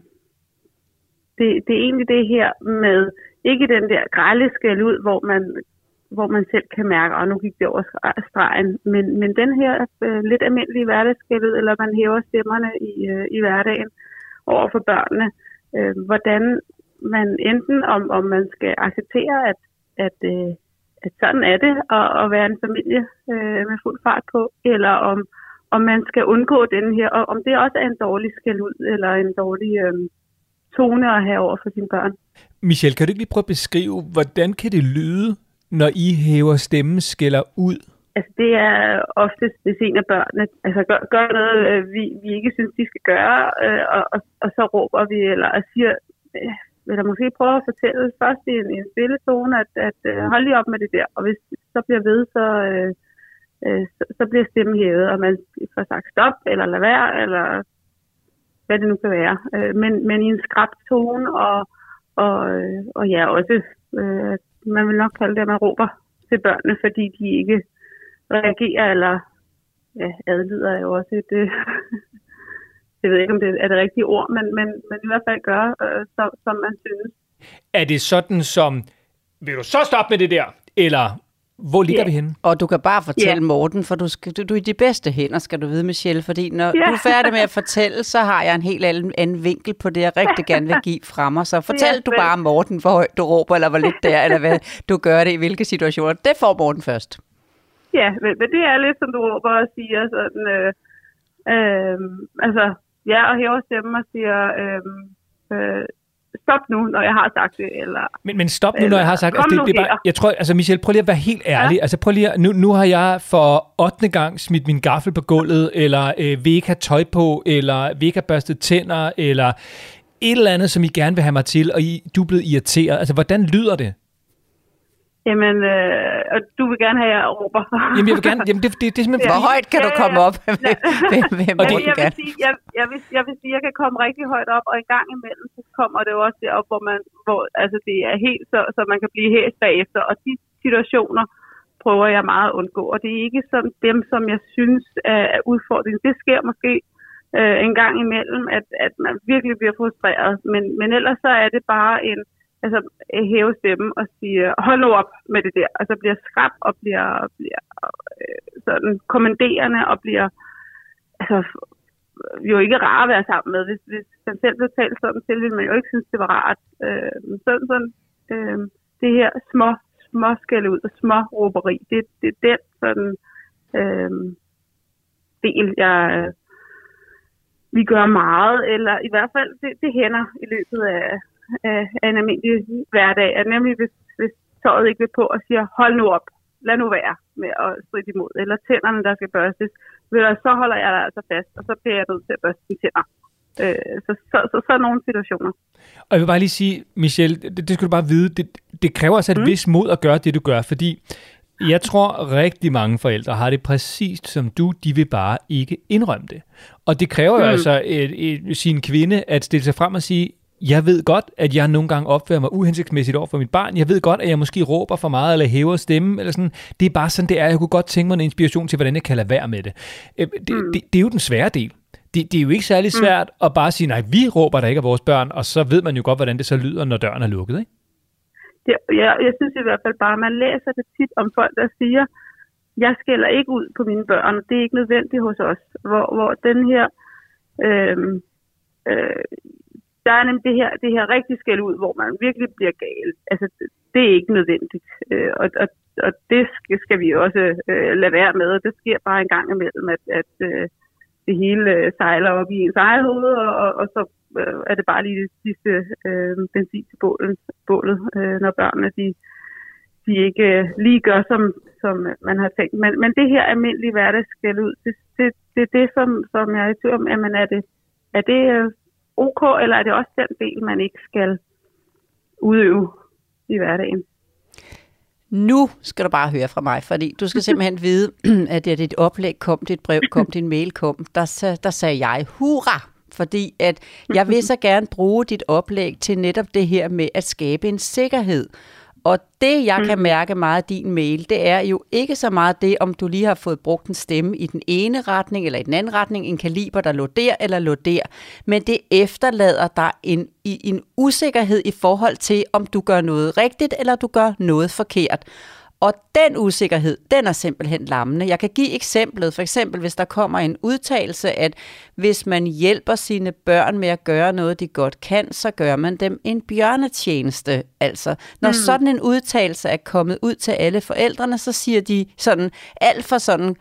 S3: det, det er egentlig det her med, ikke den der grælde skæld ud, hvor man hvor man selv kan mærke, at nu gik det over stregen. Men, men den her øh, lidt almindelige hverdagsskældet, eller man hæver stemmerne i, øh, i hverdagen over for børnene, øh, hvordan man enten, om, om man skal acceptere, at, at, øh, at sådan er det at, at være en familie øh, med fuld fart på, eller om, om man skal undgå den her, og om det også er en dårlig skæld ud, eller en dårlig øh, tone at have over for sine børn.
S4: Michelle, kan du ikke lige prøve at beskrive, hvordan kan det lyde, når I hæver stemmen skælder ud?
S3: Altså det er oftest, hvis en af børnene altså gør, gør noget, øh, vi, vi ikke synes, de skal gøre, øh, og, og, og så råber vi, eller og siger, øh, eller måske prøve at fortælle først i en, en stille tone, at, at øh, hold lige op med det der, og hvis så bliver ved, så, øh, øh, så, så bliver stemmen hævet, og man får sagt stop, eller lad være, eller hvad det nu kan være. Øh, men, men i en skrab tone, og, og, øh, og ja, også, øh, man vil nok kalde det, at man råber til børnene, fordi de ikke reagerer, eller ja, adlyder er jo også et, øh, <laughs> jeg ved ikke, om det er det rigtige ord, men, men, men i hvert fald gør, øh, som, som man synes.
S4: Er det sådan som, vil du så stoppe med det der? Eller hvor ligger
S3: Ja.
S4: vi henne?
S5: Og du kan bare fortælle
S3: Ja.
S5: Morten, for du, skal, du, du er i de bedste hænder, skal du vide, Michelle. Fordi når
S3: Ja.
S5: du er færdig med at fortælle, så har jeg en helt anden, anden vinkel på det, jeg rigtig gerne vil give fra mig. Så fortæl
S3: Ja,
S5: du bare Morten, hvor højt du råber, eller hvor lidt det er, eller hvad du gør det i hvilke situationer. Det får Morten først.
S3: Ja, men, men det er lidt, som du råber og siger sådan, øh, øh, altså, ja, og hæver stemmen og siger, øh, øh, stop nu, når jeg har sagt det, eller
S4: Men, men stop nu, når jeg har sagt... Altså, det, det er bare, jeg tror, altså Michelle, prøv lige at være helt ærlig. Ja. Altså, prøv lige at, nu, nu har jeg for 8. gang smidt min gaffel på gulvet, eller øh, vil ikke have tøj på, eller vil ikke have børstet tænder, eller et eller andet, som I gerne vil have mig til, og I, du er blevet irriteret. Altså, hvordan lyder det?
S3: Jamen, øh, og du vil gerne have, at jeg råber.
S4: Jamen, jeg vil gerne... Jamen, det, det, det er simpelthen... <laughs>
S5: Hvor højt kan du
S3: Ja,
S5: komme
S3: ja.
S5: op? <laughs> Hvem, hvem
S4: Og det-
S3: jeg vil, sige, jeg, jeg, vil, jeg vil sige, at jeg kan komme rigtig højt op, og en gang imellem, så kommer det jo også derop, hvor, man, hvor altså, det er helt så, så man kan blive hæst bagefter. Og de situationer prøver jeg meget at undgå. Og det er ikke som dem, som jeg synes er, er udfordringen. Det sker måske øh, en gang imellem, at, at man virkelig bliver frustreret. Men, men ellers så er det bare en altså, øh, hæve stemmen og sige, hold nu op med det der. Altså bliver skrab og bliver, bliver øh, sådan kommanderende og bliver altså, jo ikke rar at være sammen med. Hvis, hvis man selv blev talt sådan til, ville man jo ikke synes, det var rart. Øh, sådan, sådan, øh, det her små, små skælde ud og små råberi, det, det er den sådan, øh, del, jeg, øh, vi gør meget, eller i hvert fald, det, det hænder i løbet af, af, af en almindelig hverdag, at nemlig hvis, hvis tøjet ikke vil på og siger, hold nu op, lad nu være med at stride imod, eller tænderne, der skal børstes, så holder jeg dig altså fast, og så bliver jeg nødt til at børste mine tænder. Øh, så, så, så, så er nogle situationer.
S4: Og jeg vil bare lige sige, Michelle, det, det skal du bare vide, det, det kræver altså et mm. vis mod at gøre det, du gør, fordi jeg tror rigtig mange forældre har det præcist som du, de vil bare ikke indrømme det. Og det kræver jo
S3: Mm.
S4: altså et, et, sin kvinde at stille sig frem og sige, jeg ved godt, at jeg nogle gange opfører mig uhensigtsmæssigt over for mit barn. Jeg ved godt, at jeg måske råber for meget eller hæver stemmen. Eller sådan. Det er bare sådan, det er. Jeg kunne godt tænke mig en inspiration til, hvordan jeg kan lade være med det. Øh, Det, mm. det, det er jo den svære del. Det, det er jo ikke særlig svært mm. at bare sige, nej, vi råber der ikke af vores børn, og så ved man jo godt, hvordan det så lyder, når døren er lukket. Ikke?
S3: Det, jeg, jeg synes i hvert fald bare, man læser det tit om folk, der siger, jeg skælder ikke ud på mine børn, og det er ikke nødvendigt hos os. Hvor, hvor den her, øh, øh, der er nemlig det her, det her rigtig skæld ud, hvor man virkelig bliver gal. Altså, det, er ikke nødvendigt. Øh, og, og, og det skal, skal vi også øh, lade være med, og det sker bare en gang imellem, at, at øh, det hele øh, sejler op i ens eget hoved, og, og, og så øh, er det bare lige det sidste øh, benzin til bålet, bålet øh, når børnene de, de ikke øh, lige gør, som, som man har tænkt. Men, men det her almindelige hverdagsskæld ud, det, det, det er det, som, som jeg er i tvivl om, jamen er det, er det øh, ok, eller er det også den del, man ikke skal udøve i hverdagen?
S5: Nu skal du bare høre fra mig, fordi du skal simpelthen <laughs> vide, <clears throat> at det dit oplæg kom, dit brev kom, din mail kom. Der, der sagde jeg, hurra! Fordi at jeg vil så <laughs> gerne bruge dit oplæg til netop det her med at skabe en sikkerhed. Og det, jeg kan mærke meget af din mail, det er jo ikke så meget det, om du lige har fået brugt en stemme i den ene retning eller i den anden retning, en kaliber, der lå der eller lå der, men det efterlader dig en, i, en usikkerhed i forhold til, om du gør noget rigtigt eller du gør noget forkert. Og den usikkerhed, den er simpelthen lammende. Jeg kan give eksemplet, for eksempel hvis der kommer en udtalelse, at hvis man hjælper sine børn med at gøre noget, de godt kan, så gør man dem en bjørnetjeneste. Altså, når mm. sådan en udtalelse er kommet ud til alle forældrene, så siger de sådan alt for sådan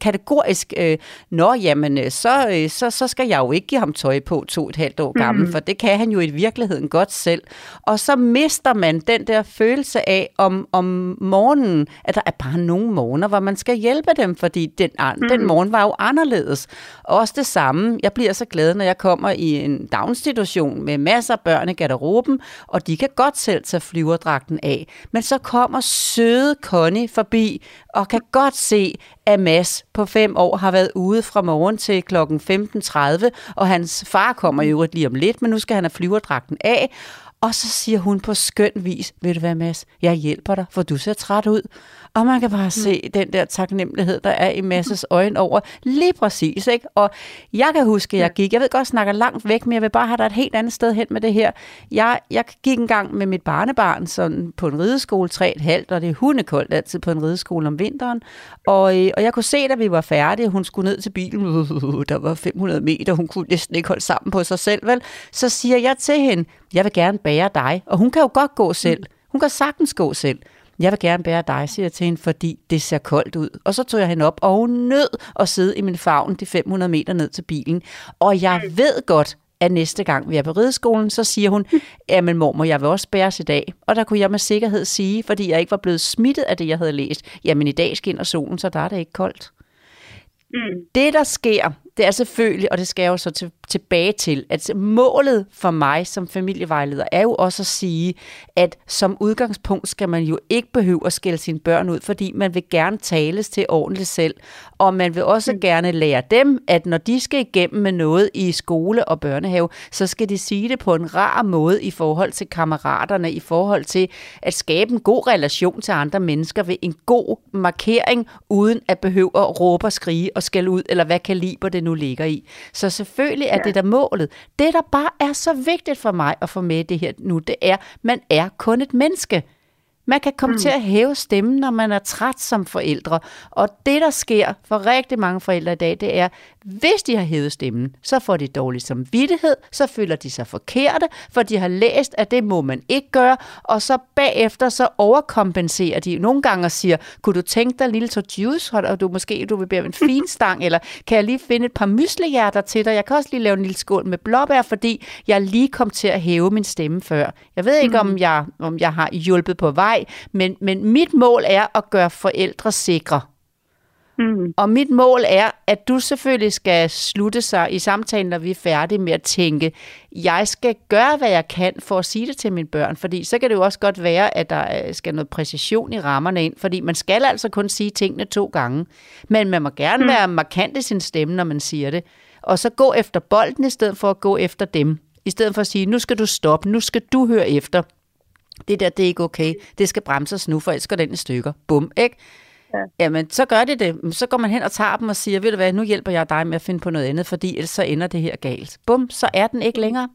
S5: kategorisk, øh, nå jamen, øh, så, øh, så, så skal jeg jo ikke give ham tøj på to og et halvt år gammel, mm. for det kan han jo i virkeligheden godt selv. Og så mister man den der følelse af om, om morgenen, at der er bare nogle morgener, hvor man skal hjælpe dem, fordi den, mm. den morgen var jo anderledes. Og også det samme, jeg bliver så glad, når jeg kommer i en daginstitution med masser af børn i garderoben, og de kan godt selv tage flyverdragten af. Men så kommer søde Connie forbi og kan godt se, at Mads på fem år har været ude fra morgen til kl. 15.30, og hans far kommer i øvrigt lige om lidt, men nu skal han have flyverdragten af. Og så siger hun på skøn vis, ved du hvad Mads, jeg hjælper dig, for du ser træt ud. Og man kan bare se den der taknemmelighed, der er i Masses øjne over lige præcis. Ikke? Og jeg kan huske, at jeg gik, jeg ved godt, jeg snakker langt væk, men jeg vil bare have dig et helt andet sted hen med det her. Jeg, jeg gik en gang med mit barnebarn sådan på en rideskole, 3,5, og det er hundekoldt altid på en rideskole om vinteren. Og, øh, og jeg kunne se, da vi var færdige, hun skulle ned til bilen, <laughs> der var 500 meter, hun kunne næsten ikke holde sammen på sig selv, vel? Så siger jeg til hende, jeg vil gerne bære dig, og hun kan jo godt gå selv. Hun kan sagtens gå selv. Jeg vil gerne bære dig, siger jeg til hende, fordi det ser koldt ud. Og så tog jeg hende op, og hun nød at sidde i min favn de 500 meter ned til bilen. Og jeg ved godt, at næste gang vi er på rideskolen, så siger hun, <laughs> jamen mormor, jeg vil også bæres i dag. Og der kunne jeg med sikkerhed sige, fordi jeg ikke var blevet smittet af det, jeg havde læst, jamen i dag skinner solen, så der er det ikke koldt.
S3: Mm.
S5: Det, der sker, det er selvfølgelig, og det skal jeg jo så til, tilbage til, at målet for mig som familievejleder er jo også at sige, at som udgangspunkt skal man jo ikke behøve at skælde sine børn ud, fordi man vil gerne tales til ordentligt selv. Og man vil også mm. gerne lære dem, at når de skal igennem med noget i skole og børnehave, så skal de sige det på en rar måde i forhold til kammeraterne, i forhold til at skabe en god relation til andre mennesker ved en god markering, uden at behøve at råbe og skrige og skælde ud, eller hvad kaliber det nu ligger i. Så selvfølgelig er ja. det der målet. Det, der bare er så vigtigt for mig at få med det her nu, det er, man er kun et menneske. Man kan komme mm. til at hæve stemmen, når man er træt som forældre. Og det, der sker for rigtig mange forældre i dag, det er, hvis de har hævet stemmen, så får de dårlig samvittighed, så føler de sig forkerte, for de har læst, at det må man ikke gøre, og så bagefter så overkompenserer de nogle gange og siger, kunne du tænke dig lille tår juice, og du måske du vil bære en fin <laughs> stang, eller kan jeg lige finde et par myslehjerter til dig? Jeg kan også lige lave en lille skål med blåbær, fordi jeg lige kom til at hæve min stemme før. Jeg ved ikke, mm. om, jeg, om jeg har hjulpet på vej, men, men mit mål er at gøre forældre sikre.
S3: Mm.
S5: Og mit mål er, at du selvfølgelig skal slutte sig i samtalen, når vi er færdige med at tænke, jeg skal gøre, hvad jeg kan for at sige det til mine børn, fordi så kan det jo også godt være, at der øh, skal noget præcision i rammerne ind, fordi man skal altså kun sige tingene to gange, men man må gerne mm. være markant i sin stemme, når man siger det, og så gå efter bolden i stedet for at gå efter dem, i stedet for at sige, nu skal du stoppe, nu skal du høre efter, det der, det er ikke okay, det skal bremses nu, for ellers går den i stykker, bum, ikke?
S3: Ja.
S5: Jamen, så gør det det. Så går man hen og tager dem og siger, ved du hvad, nu hjælper jeg dig med at finde på noget andet, fordi ellers så ender det her galt. Bum, så er den ikke længere.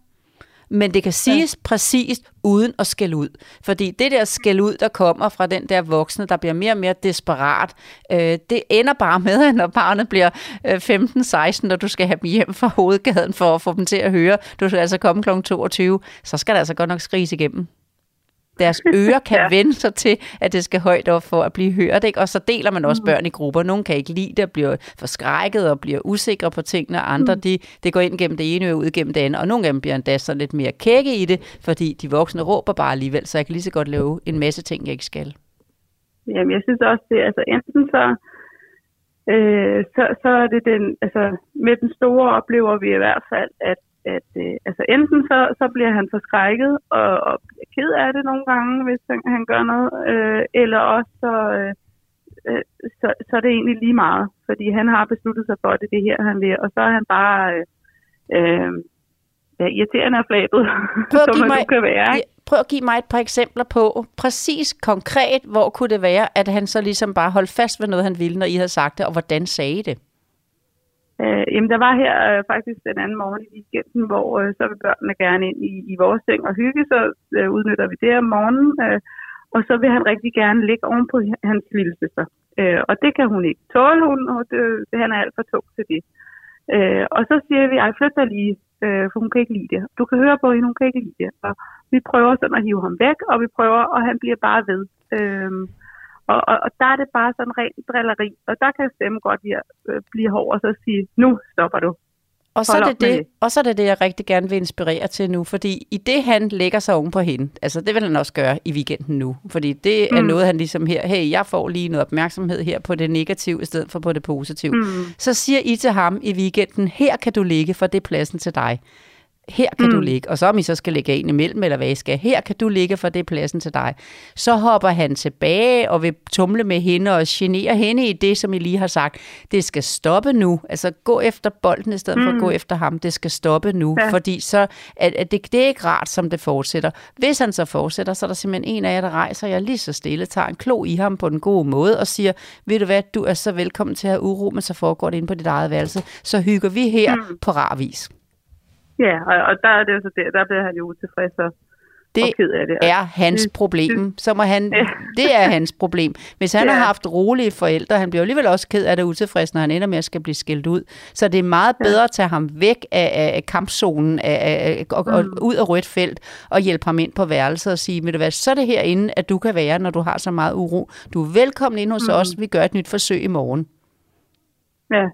S5: Men det kan siges ja. præcist uden at skælde ud. Fordi det der skæld ud, der kommer fra den der voksne, der bliver mere og mere desperat, øh, det ender bare med, at <laughs> når barnet bliver øh, 15-16, og du skal have dem hjem fra hovedgaden for at få dem til at høre, du skal altså komme kl. 22, så skal der altså godt nok skriges igennem. Deres <laughs> ører kan ja. vende sig til, at det skal højt op for at blive hørt. Ikke? Og så deler man også børn i grupper. Nogle kan ikke lide det og bliver forskrækket og bliver usikre på tingene. Andre, mm. de, det går ind gennem det ene øre ud gennem det andet. Og nogle dem bliver endda så lidt mere kække i det, fordi de voksne råber bare alligevel. Så jeg kan lige så godt lave en masse ting, jeg ikke skal.
S3: Jamen, jeg synes også, det er altså enten så, øh, så, så er det den, altså med den store oplever vi i hvert fald, at at øh, altså enten så, så bliver han forskrækket og, og bliver ked af det nogle gange, hvis han, han gør noget, øh, eller også så, øh, øh, så, så er det egentlig lige meget, fordi han har besluttet sig for, at det er det her, han vil, og så er han bare øh, øh, ja, irriterende af flabet, <laughs> som man mig, kan være. Ikke?
S5: Prøv at give mig et par eksempler på, præcis konkret, hvor kunne det være, at han så ligesom bare holdt fast ved noget, han ville, når I havde sagt det, og hvordan sagde I det?
S3: Øh, jamen, der var her øh, faktisk den anden morgen i weekenden, hvor øh, så vil børnene gerne ind i, i vores seng og hygge, så øh, udnytter vi det om morgenen. Øh, og så vil han rigtig gerne ligge oven på hans lille søster. Øh, og det kan hun ikke tåle, hun, og det, det, han er alt for tung til det. Øh, og så siger vi, ej, flyt dig lige, øh, for hun kan ikke lide det. Du kan høre på hende, hun kan ikke lide det. Og vi prøver sådan at hive ham væk, og vi prøver, og han bliver bare ved. Øh, og, og, og der er det bare sådan rent drilleri, og der kan stemmen godt lide øh, blive hård og så sige, nu stopper du.
S5: Og så, er det det,
S3: det.
S5: og så er det det, jeg rigtig gerne vil inspirere til nu, fordi i det, han lægger sig oven på hende, altså det vil han også gøre i weekenden nu, fordi det er
S3: Mm.
S5: noget, han ligesom her, hey, jeg får lige noget opmærksomhed her på det negative, i stedet for på det positive.
S3: Mm.
S5: Så siger I til ham i weekenden, her kan du ligge, for det er pladsen til dig. Her kan mm. du
S3: Mm.
S5: ligge, og så om I så skal lægge en imellem, eller hvad I skal, her kan du ligge, for det er pladsen til dig. Så hopper han tilbage og vil tumle med hende og genere hende i det, som I lige har sagt. Det skal stoppe nu. Altså gå efter bolden i stedet mm. for at
S3: Mm.
S5: gå efter ham. Det skal stoppe nu, ja. Fordi så at, at det, det er ikke rart, som det fortsætter. Hvis han så fortsætter, så er der simpelthen en af jer, der rejser jer lige så stille, tager en klo i ham på den gode måde og siger, ved du hvad, du er så velkommen til at have uro, men så foregår det inde på dit eget værelse. Så hygger vi her mm.
S3: Mm.
S5: på rar vis.
S3: Ja, og, og der er det jo så der, der bliver han jo utilfreds og,
S5: Det
S3: og ked af det.
S5: er hans problem. Så må han,
S3: Ja.
S5: det er hans problem. Hvis han
S3: Ja.
S5: har haft rolige forældre, han bliver alligevel også ked af det utilfreds, når han ender med at skal blive skilt ud. Så det er meget
S3: Ja.
S5: bedre at tage ham væk af, af kampzonen af, af, og, og,
S3: Mm.
S5: ud af rødt felt og hjælpe ham ind på værelset og sige, ved du hvad, så er det herinde, at du kan være, når du har så meget uro. Du er velkommen ind hos
S3: Mm.
S5: os. Vi gør et nyt forsøg i morgen.
S3: Ja,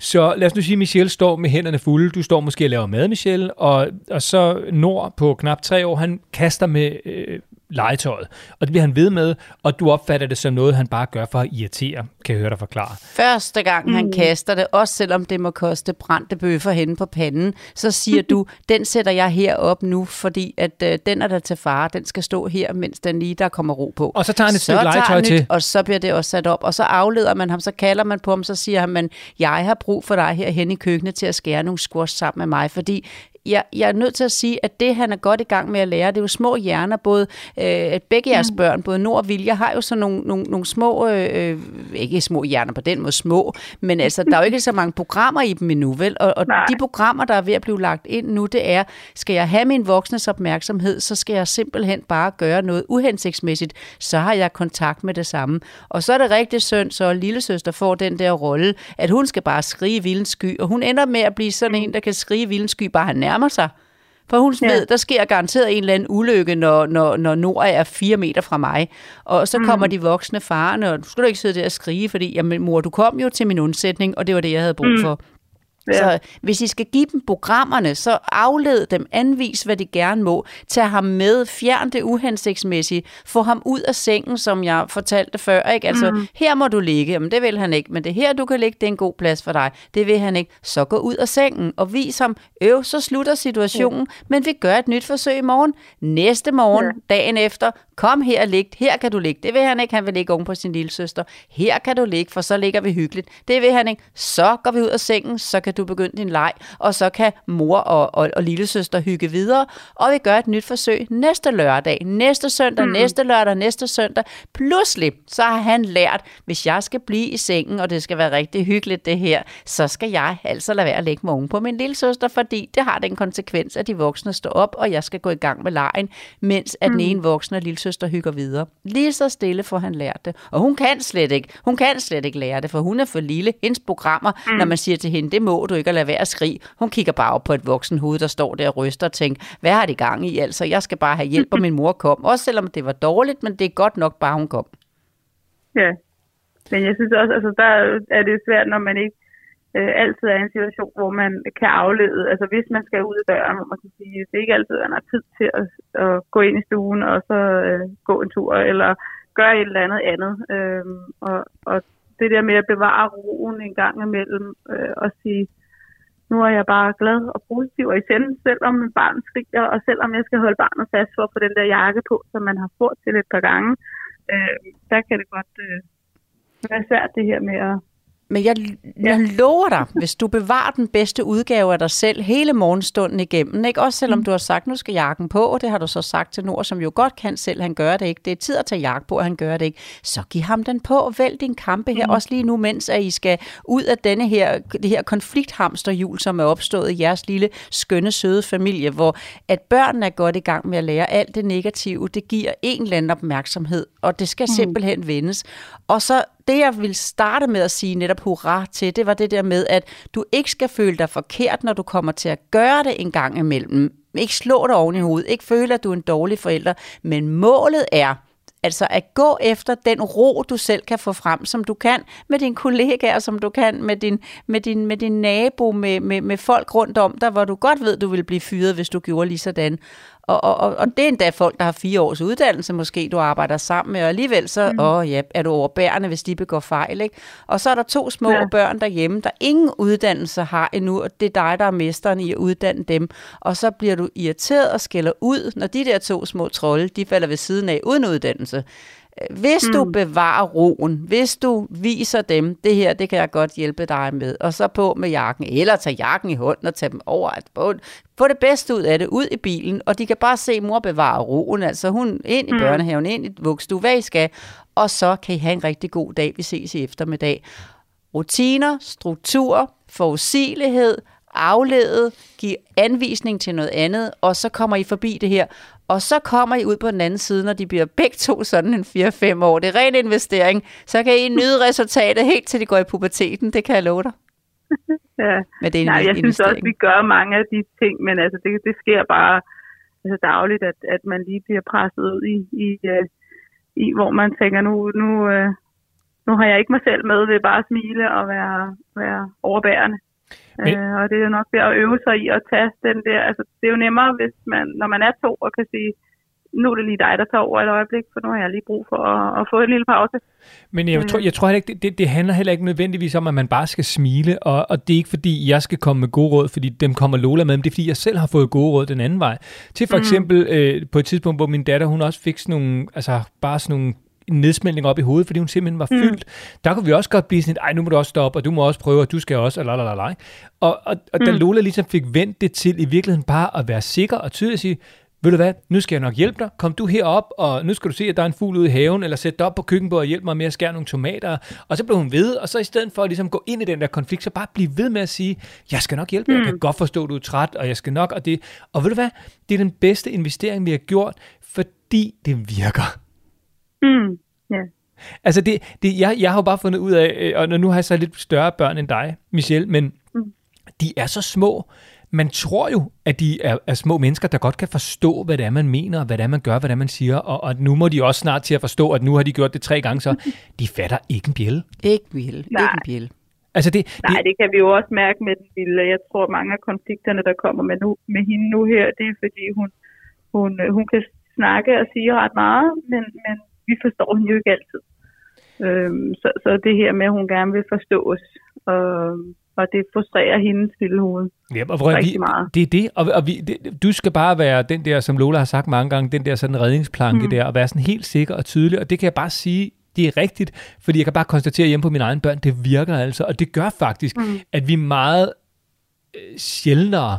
S4: så lad os nu sige, at Michelle står med hænderne fulde. Du står måske og laver mad, Michelle. Og, og så Nord på knap tre år, han kaster med øh, legetøjet. Og det bliver han ved med, og du opfatter det som noget, han bare gør for at irritere, kan jeg høre dig forklare.
S5: Første gang mm. han
S3: Mm.
S5: kaster det, også selvom det må koste brændte bøffer henne på panden, så siger du, <laughs> den sætter jeg her op nu, fordi at øh, den er der til fare, den skal stå her, mens den lige der kommer ro på.
S4: Og så tager han et
S5: så
S4: stykke
S5: tager
S4: legetøj
S5: han
S4: til.
S5: Og så bliver det også sat op, og så afleder man ham, så kalder man på ham, så siger han, men jeg har brug for dig herhen i køkkenet til at skære nogle squash sammen med mig, fordi jeg, jeg er nødt til at sige, at det, han er godt i gang med at lære, det er jo små hjerner, både øh, begge jeres børn, både Nord og Vilja, har jo sådan nogle, nogle, nogle små, øh, øh, ikke små hjerner på den måde små, men altså, der er jo ikke så mange programmer i dem endnu, vel? Og, og
S3: Nej.
S5: de programmer, der er ved at blive lagt ind nu, det er, skal jeg have min voksnes opmærksomhed, så skal jeg simpelthen bare gøre noget uhensigtsmæssigt, så har jeg kontakt med det samme. Og så er det rigtig synd, så lille søster får den der rolle, at hun skal bare skrige vildens sky, og hun ender med at blive sådan en, der kan skrige vildens sky, bare han nærmer sig. For hun
S3: Ja.
S5: ved, der sker garanteret en eller anden ulykke, når, når, når Nord er fire meter fra mig. Og så kommer de voksne farerne, og du skal du ikke sidde der og skrige, fordi, jamen mor, du kom jo til min undsætning, og det var det, jeg havde brug
S3: Mm. Ja.
S5: Så hvis I skal give dem programmerne, så afled dem, anvis, hvad de gerne må. Tag ham med, fjern det uhensigtsmæssige, få ham ud af sengen, som jeg fortalte før. Ikke? Altså, mm. her må du ligge, jamen det vil han ikke, men det her, du kan ligge, det er en god plads for dig. Det vil han ikke. Så gå ud af sengen og vis ham, øv, så slutter situationen, men vi gør et nyt forsøg i morgen. Næste morgen,
S3: Ja.
S5: dagen efter, kom her og lig. Her kan du ligge. Det vil han ikke, han vil ligge oven på sin lille søster. Her kan du ligge, for så ligger vi hyggeligt. Det vil han ikke. Så går vi ud af sengen, så kan du begynde din leg, og så kan mor og, og, og lille søster hygge videre, og vi gør et nyt forsøg næste lørdag, næste søndag, mm. næste lørdag, næste søndag. Pludselig, så har han lært, hvis jeg skal blive i sengen, og det skal være rigtig hyggeligt det her, så skal jeg altså lade være at lægge oven på min lille søster, fordi det har den konsekvens, at de voksne står op, og jeg skal gå i gang med lejen, mens at den ene voksne og lille søster hygger videre. Lige så stille får han lært det. Og hun kan slet ikke, hun kan slet ikke lære det, for hun er for lille. Hendes programmer, mm. når man siger til hende, det må du ikke, at lade være at skrige. Hun kigger bare op på et voksen hoved, der står der og ryster og tænker, hvad har det gang i? Altså, jeg skal bare have hjælp, og min mor kom. Også selvom det var dårligt, men det er godt nok bare, hun kom.
S3: Ja. Men jeg synes også, altså der er det svært, når man ikke øh, altid er i en situation, hvor man kan aflede. Altså hvis man skal ud af døren, hvor man kan sige, det er ikke altid, man har tid til at, at gå ind i stuen og så øh, gå en tur, eller gøre et eller andet andet. Øh, og, og det der med at bevare roen en gang imellem, øh, og sige, nu er jeg bare glad og positiv og i sende, selvom min barn skriger, og selvom jeg skal holde barnet fast for at få den der jakke på, som man har fået til et par gange, øh, der kan det godt øh, være svært det her med at,
S5: men jeg, jeg lover dig, hvis du bevarer den bedste udgave af dig selv hele morgenstunden igennem, ikke? også selvom du har sagt, nu skal jakken på, og det har du så sagt til Nord, som jo godt kan selv, han gør det ikke. Det er tid at tage jakke på, og han gør det ikke. Så giv ham den på, og vælg din kampe her, også lige nu, mens at I skal ud af denne her, det her konflikthamsterhjul, som er opstået i jeres lille, skønne, søde familie, hvor at børnene er godt i gang med at lære alt det negative, det giver en eller anden opmærksomhed, og det skal mm. simpelthen vendes. Og så det, jeg vil starte med at sige netop hurra til, det var det der med, at du ikke skal føle dig forkert, når du kommer til at gøre det en gang imellem. Ikke slå dig oven i hovedet, ikke føle, at du er en dårlig forælder, men målet er, Altså at gå efter den ro, du selv kan få frem, som du kan med dine kollegaer, som du kan med din, med din, med din nabo, med, med, med folk rundt om dig, hvor du godt ved, du vil blive fyret, hvis du gjorde lige sådan. Og, og, og, og det er endda folk, der har fire års uddannelse måske, du arbejder sammen med, og alligevel så mm. åh, ja, er du overbærende, hvis de begår fejl. Ikke? Og så er der to små ja. børn derhjemme, der ingen uddannelse har endnu, og det er dig, der er mesteren i at uddanne dem. Og så bliver du irriteret og skælder ud, når de der to små trolde, de falder ved siden af uden uddannelse. Hvis mm. du bevarer roen, hvis du viser dem, det her, det kan jeg godt hjælpe dig med, og så på med jakken, eller tage jakken i hånden og tage dem over at få det bedste ud af det, ud i bilen, og de kan bare se mor bevare roen, altså hun ind i mm. børnehaven, ind i vugstue, hvad I skal, og så kan I have en rigtig god dag, vi ses i eftermiddag. Rutiner, struktur, forudsigelighed, aflede, give anvisning til noget andet, og så kommer I forbi det her. Og så kommer I ud på den anden side, når de bliver begge to sådan en 4-5 år. Det er ren investering. Så kan I nyde <laughs> resultatet helt til de går i puberteten. Det kan jeg love dig.
S3: ja.
S5: Men det er en
S3: Nej, jeg synes også, vi gør mange af de ting, men altså, det, det sker bare altså, dagligt, at, at man lige bliver presset ud i, i, uh, i hvor man tænker, nu, nu, uh, nu har jeg ikke mig selv med ved bare at smile og være, være overbærende. Men... Øh, og det er jo nok det at øve sig i at tage den der, altså det er jo nemmere, hvis man, når man er to og kan sige, nu er det lige dig, der tager over et øjeblik, for nu har jeg lige brug for at, at få en lille pause.
S4: Men jeg, tror, jeg tror heller ikke, det, det, det handler heller ikke nødvendigvis om, at man bare skal smile, og, og det er ikke fordi, jeg skal komme med gode råd, fordi dem kommer Lola med, men det er fordi, jeg selv har fået gode råd den anden vej. Til for mm. eksempel øh, på et tidspunkt, hvor min datter, hun også fik sådan nogle, altså bare sådan nogle en nedsmeltning op i hovedet, fordi hun simpelthen var mm. fyldt. Der kunne vi også godt blive sådan, ej, nu må du også stoppe, og du må også prøve, og du skal også, og la, Og, og, og mm. da Lola ligesom fik vendt det til i virkeligheden bare at være sikker og tydelig at sige, ved du hvad, nu skal jeg nok hjælpe dig. Kom du herop, og nu skal du se, at der er en fugl ude i haven, eller sæt dig op på køkkenbordet og hjælp mig med at skære nogle tomater. Og så blev hun ved, og så i stedet for at ligesom gå ind i den der konflikt, så bare blive ved med at sige, jeg skal nok hjælpe dig, mm. jeg kan godt forstå, at du er træt, og jeg skal nok, og det. Og ved du hvad, det er den bedste investering, vi har gjort, fordi det virker.
S3: Mm. Ja.
S4: Altså, det, det, jeg, jeg har jo bare fundet ud af, øh, og nu har jeg så lidt større børn end dig, Michelle, men mm. de er så små. Man tror jo, at de er, er små mennesker, der godt kan forstå, hvad det er, man mener, hvad det er, man gør, hvad det er, man siger. Og, og nu må de også snart til at forstå, at nu har de gjort det tre gange, så <laughs> de fatter ikke en bjælle.
S5: Ikke en bjælle. Ikke en bjælle.
S4: Altså det,
S3: det... Nej, det kan vi jo også mærke med den lille. Jeg tror, mange af konflikterne, der kommer med, nu, med hende nu her, det er fordi, hun, hun, hun kan snakke og sige ret meget, men, men vi forstår hende jo ikke altid. Øhm, så, så det her med, at hun gerne vil forstås, og, og det frustrerer hendes lille hoved.
S4: Ja, og hvor, vi, meget. Det er det, og, og vi, det, du skal bare være den der, som Lola har sagt mange gange, den der sådan redningsplanke mm. der, og være sådan helt sikker og tydelig, og det kan jeg bare sige, det er rigtigt, fordi jeg kan bare konstatere hjemme på mine egne børn, det virker altså, og det gør faktisk, mm. at vi meget øh, sjældnere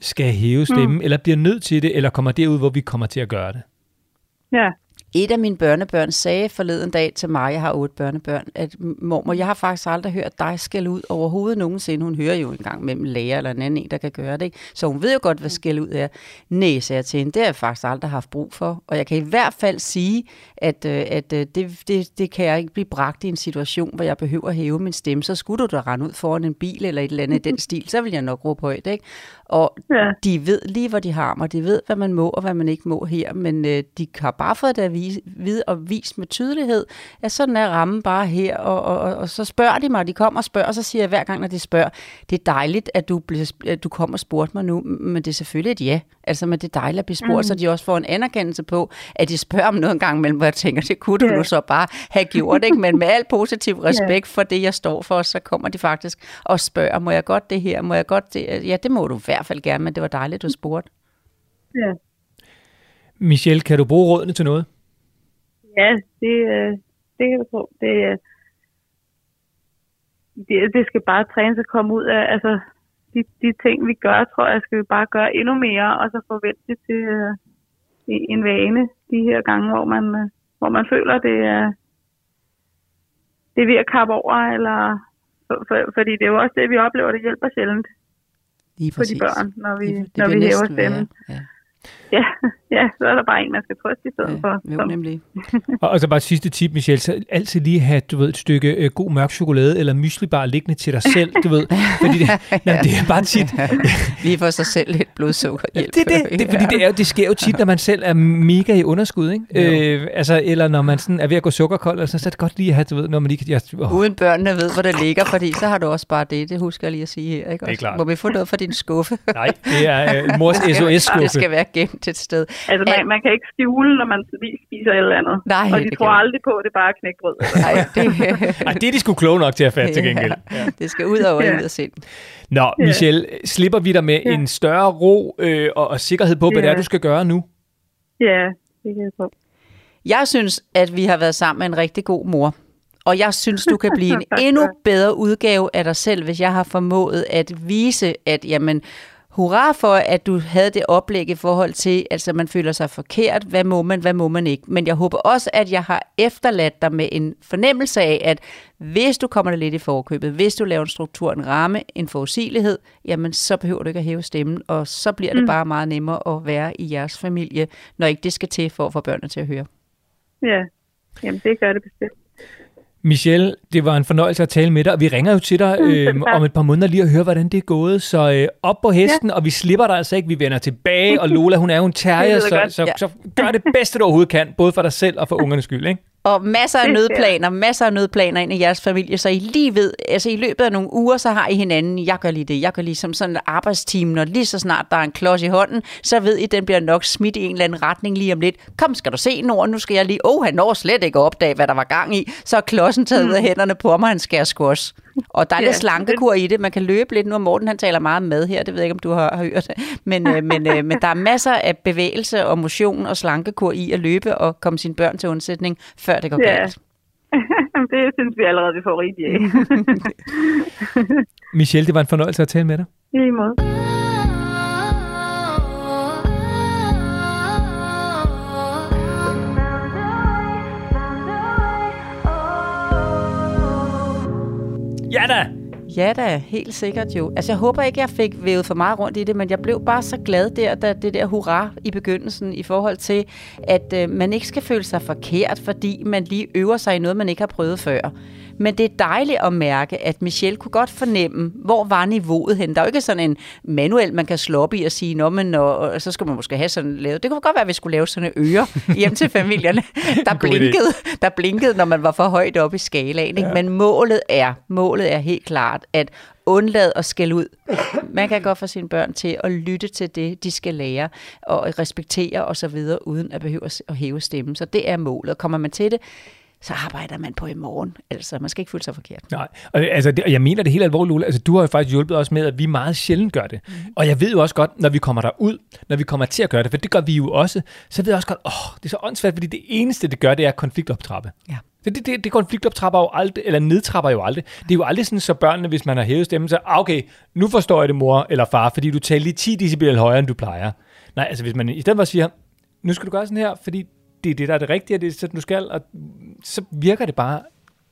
S4: skal hæve stemmen, mm. eller bliver nødt til det, eller kommer derud, hvor vi kommer til at gøre det.
S3: Ja,
S5: et af mine børnebørn sagde forleden dag til mig, jeg har otte børnebørn, at mormor, jeg har faktisk aldrig hørt dig skælde ud overhovedet nogensinde. Hun hører jo engang mellem læger eller en anden en, der kan gøre det. Ikke? Så hun ved jo godt, hvad skælde ud er. Næ, sagde jeg til hende, det har jeg faktisk aldrig haft brug for. Og jeg kan i hvert fald sige, at, øh, at øh, det, det, det kan jeg ikke blive bragt i en situation, hvor jeg behøver at hæve min stemme. Så skulle du da rende ud foran en bil eller et eller andet i den <laughs> stil, så vil jeg nok råbe højt. Ikke? Og ja. de ved lige, hvor de har mig. De ved, hvad man må og hvad man ikke må her. Men øh, de har bare fået det at vise, vide og vist med tydelighed, at sådan er rammen bare her. Og, og, og, og så spørger de mig, de kommer og spørger, og så siger jeg hver gang, når de spørger, det er dejligt, at du, bliver, at du kommer og spurgte mig nu, men det er selvfølgelig et ja. Altså, men det er dejligt at blive spurgt, mm. så de også får en anerkendelse på, at de spørger om noget en gang imellem, hvor jeg tænker, det kunne du yeah. nu så bare have gjort, ikke? men med al positiv respekt yeah. for det, jeg står for, så kommer de faktisk og spørger, må jeg godt det her, må jeg godt det? Ja, det må du i hvert fald gerne, men det var dejligt, du spurgte.
S3: Ja.
S4: Michelle, kan du bruge rådene til noget?
S3: Ja, det, øh, det kan du tro. Det, det, det skal bare trænes at komme ud af, altså de, de ting, vi gør, tror jeg, skal vi bare gøre endnu mere, og så forvente det til øh, en vane de her gange, hvor man, øh, hvor man føler, det er, det er ved at kappe over, eller for, for, fordi det er jo også det, vi oplever, det hjælper sjældent
S5: Lige
S3: for de børn, når vi,
S5: Det, det
S3: når vi hæver stemmen.
S5: Ja, <laughs>
S3: Ja, ja, så er der bare en, man skal trøste i stedet for.
S5: ja, jo,
S3: som-
S5: nemlig.
S4: Og, og så bare et sidste tip, Michelle, så altid lige have, du ved, et stykke øh, god mørk chokolade eller myslibar liggende til dig selv, du ved. Fordi det, <laughs> nej, det er bare tit,
S5: Lige for sig selv lidt blodsukker.
S4: Ja, det, det, det, fordi det, er jo, det sker jo tit, når man selv er mega i underskud, ikke? Øh, altså, eller når man sådan er ved at gå sukkerkold, eller sådan, så er det godt lige at have, du ved, når man lige kan... Jeg, oh,
S5: Uden børnene ved, hvor det ligger, fordi så har du også bare det. Det husker jeg lige at sige her. Ikke?
S4: Det er
S5: også?
S4: klart.
S5: Må vi få noget fra din skuffe?
S4: nej, det er øh, mors <laughs> SOS-skuffe.
S5: Det skal være gemt et sted.
S3: Altså, man, man kan ikke skjule, når man spiser et eller andet.
S5: Nej,
S3: og de
S5: det
S3: tror aldrig på, at det bare er knækbrød. <laughs>
S5: Nej, det, <laughs>
S4: Ej, det er de sgu kloge nok til at fatte til gengæld. Ja.
S5: det skal ud over
S3: Ja.
S5: ud af sind.
S4: Nå, Michelle, slipper vi dig med
S3: Ja.
S4: en større ro øh, og, og sikkerhed på, hvad det er,
S3: Ja.
S4: du skal gøre nu?
S3: Ja, det kan jeg på.
S5: Jeg synes, at vi har været sammen med en rigtig god mor. Og jeg synes, du kan <laughs> blive en endnu bedre udgave af dig selv, hvis jeg har formået at vise, at jamen, hurra for, at du havde det oplæg i forhold til, altså man føler sig forkert, hvad må man, hvad må man ikke. Men jeg håber også, at jeg har efterladt dig med en fornemmelse af, at hvis du kommer lidt i forkøbet, hvis du laver en struktur, en ramme, en forudsigelighed, jamen så behøver du ikke at hæve stemmen, og så bliver det bare meget nemmere at være i jeres familie, når ikke det skal til for at få børnene til at høre.
S3: Ja, jamen det gør det bestemt.
S4: Michelle, det var en fornøjelse at tale med dig, og vi ringer jo til dig <laughs> øh, om et par måneder lige at høre, hvordan det er gået. Så øh, op på hesten, ja. og vi slipper dig altså ikke. Vi vender tilbage, og <laughs> Lola, hun er jo en terrier, så, så,
S5: Ja.
S4: så gør det bedste, du overhovedet kan, både for dig selv og for <laughs> ungernes skyld, ikke?
S5: Og masser af nødplaner, masser af nødplaner ind i jeres familie, så I lige ved, altså i løbet af nogle uger, så har I hinanden, jeg gør lige det, jeg gør lige som sådan et arbejdsteam, når lige så snart der er en klods i hånden, så ved I, den bliver nok smidt i en eller anden retning lige om lidt. Kom, skal du se, Nord, nu skal jeg lige, åh, oh, han når slet ikke at opdage, hvad der var gang i, så er klodsen taget ud af hænderne på mig, han skal squash. Og der er
S3: Ja,
S5: lidt slankekur i det, man kan løbe lidt nu, og Morten han taler meget med her, det ved jeg ikke, om du har har hørt, men, øh, men, øh, men der er masser af bevægelse og motion og slankekur i at løbe og komme sine børn til undsætning, før det går
S3: Ja.
S5: galt. <laughs>
S3: Det synes vi allerede, vi får rigtig af. <laughs>
S4: Michelle, det var en fornøjelse at tale med dig.
S3: I måde.
S4: Ja da!
S5: Ja da, helt sikkert jo. Altså jeg håber ikke, jeg fik vævet for meget rundt i det, men jeg blev bare så glad der, da det der hurra i begyndelsen, i forhold til, at øh, man ikke skal føle sig forkert, fordi man lige øver sig i noget, man ikke har prøvet før. Men det er dejligt at mærke, at Michelle kunne godt fornemme, hvor var niveauet hen. Der er jo ikke sådan en manuel, man kan slå op i og sige, Nå, men og, og så skal man måske have sådan lavet. Det kunne godt være, at vi skulle lave sådan en øre hjem til familierne, <laughs> der blinkede, der blinkede, når man var for højt oppe i skalaen. Ikke? Men målet er, målet er helt klart, at undlade at skælde ud. Man kan godt få sine børn til at lytte til det, de skal lære, og respektere osv., uden at behøve at hæve stemmen. Så det er målet. Kommer man til det, så arbejder man på i morgen. Altså, man skal ikke føle sig forkert.
S4: Nej, og, altså, det, og jeg mener det helt alvorligt, Lola. Altså, du har jo faktisk hjulpet os med, at vi meget sjældent gør det. Mm. Og jeg ved jo også godt, når vi kommer derud, når vi kommer til at gøre det, for det gør vi jo også, så ved jeg også godt, åh, det er så åndssvagt, fordi det eneste, det gør, det er konfliktoptrappe.
S5: Ja.
S4: Det, det, det, det konfliktoptrapper jo aldrig, eller nedtrapper jo aldrig. Det er jo aldrig sådan, så børnene, hvis man har hævet stemmen, så ah, okay, nu forstår jeg det, mor eller far, fordi du taler lige 10 decibel højere, end du plejer. Nej, altså hvis man i stedet for siger, nu skal du gøre sådan her, fordi det er det, der er det rigtige, og det er sådan, du skal, og så virker det bare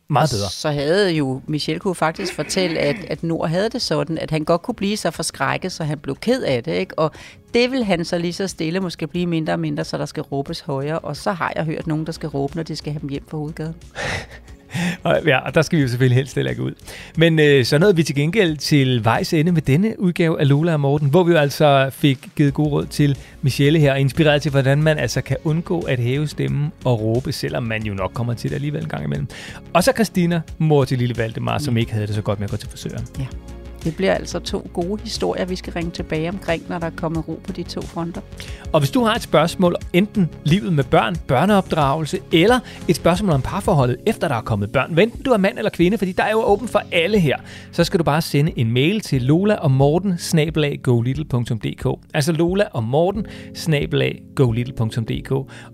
S4: meget bedre.
S5: Så havde jo Michel kunne faktisk fortælle, at, at Nord havde det sådan, at han godt kunne blive så forskrækket, så han blev ked af det. Ikke? Og det vil han så lige så stille måske blive mindre og mindre, så der skal råbes højere. Og så har jeg hørt nogen, der skal råbe, når de skal have dem hjem fra hovedgaden. <laughs>
S4: Og, ja, og der skal vi jo selvfølgelig helst lægge ud. Men øh, så nåede vi til gengæld til vejs ende med denne udgave af Lola og Morten, hvor vi jo altså fik givet god råd til Michelle her, og inspireret til, hvordan man altså kan undgå at hæve stemmen og råbe, selvom man jo nok kommer til det alligevel en gang imellem. Og så Christina, mor til lille Valdemar, som ikke havde det så godt med at gå til frisøren.
S5: Ja. Det bliver altså to gode historier, vi skal ringe tilbage omkring, når der er kommet ro på de to fronter.
S4: Og hvis du har et spørgsmål, enten livet med børn, børneopdragelse, eller et spørgsmål om parforholdet, efter der er kommet børn, hvad enten du er mand eller kvinde, fordi der er jo åben for alle her, så skal du bare sende en mail til lola og morten Altså lola og morten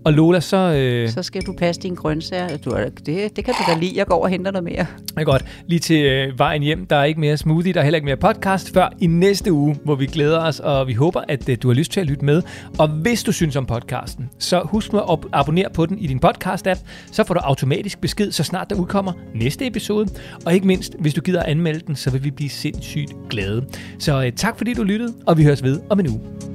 S4: Og Lola, så... Øh,
S5: Så skal du passe dine grøntsager. Du, er- det, det kan du da lide. Jeg går over og henter noget mere.
S4: er godt. Lige til øh, vejen hjem, der er ikke mere smoothie, der er heller ikke mere podcast, før i næste uge, hvor vi glæder os, og vi håber, at øh, du har lyst til at lytte med. Og hvis du synes om podcasten, så husk nu at abonnere på den i din podcast-app, så får du automatisk besked, så snart der udkommer næste episode. Og ikke mindst, hvis du gider at anmelde den, så vil vi blive sindssygt glade. Så øh, tak fordi du lyttede, og vi høres ved om en uge.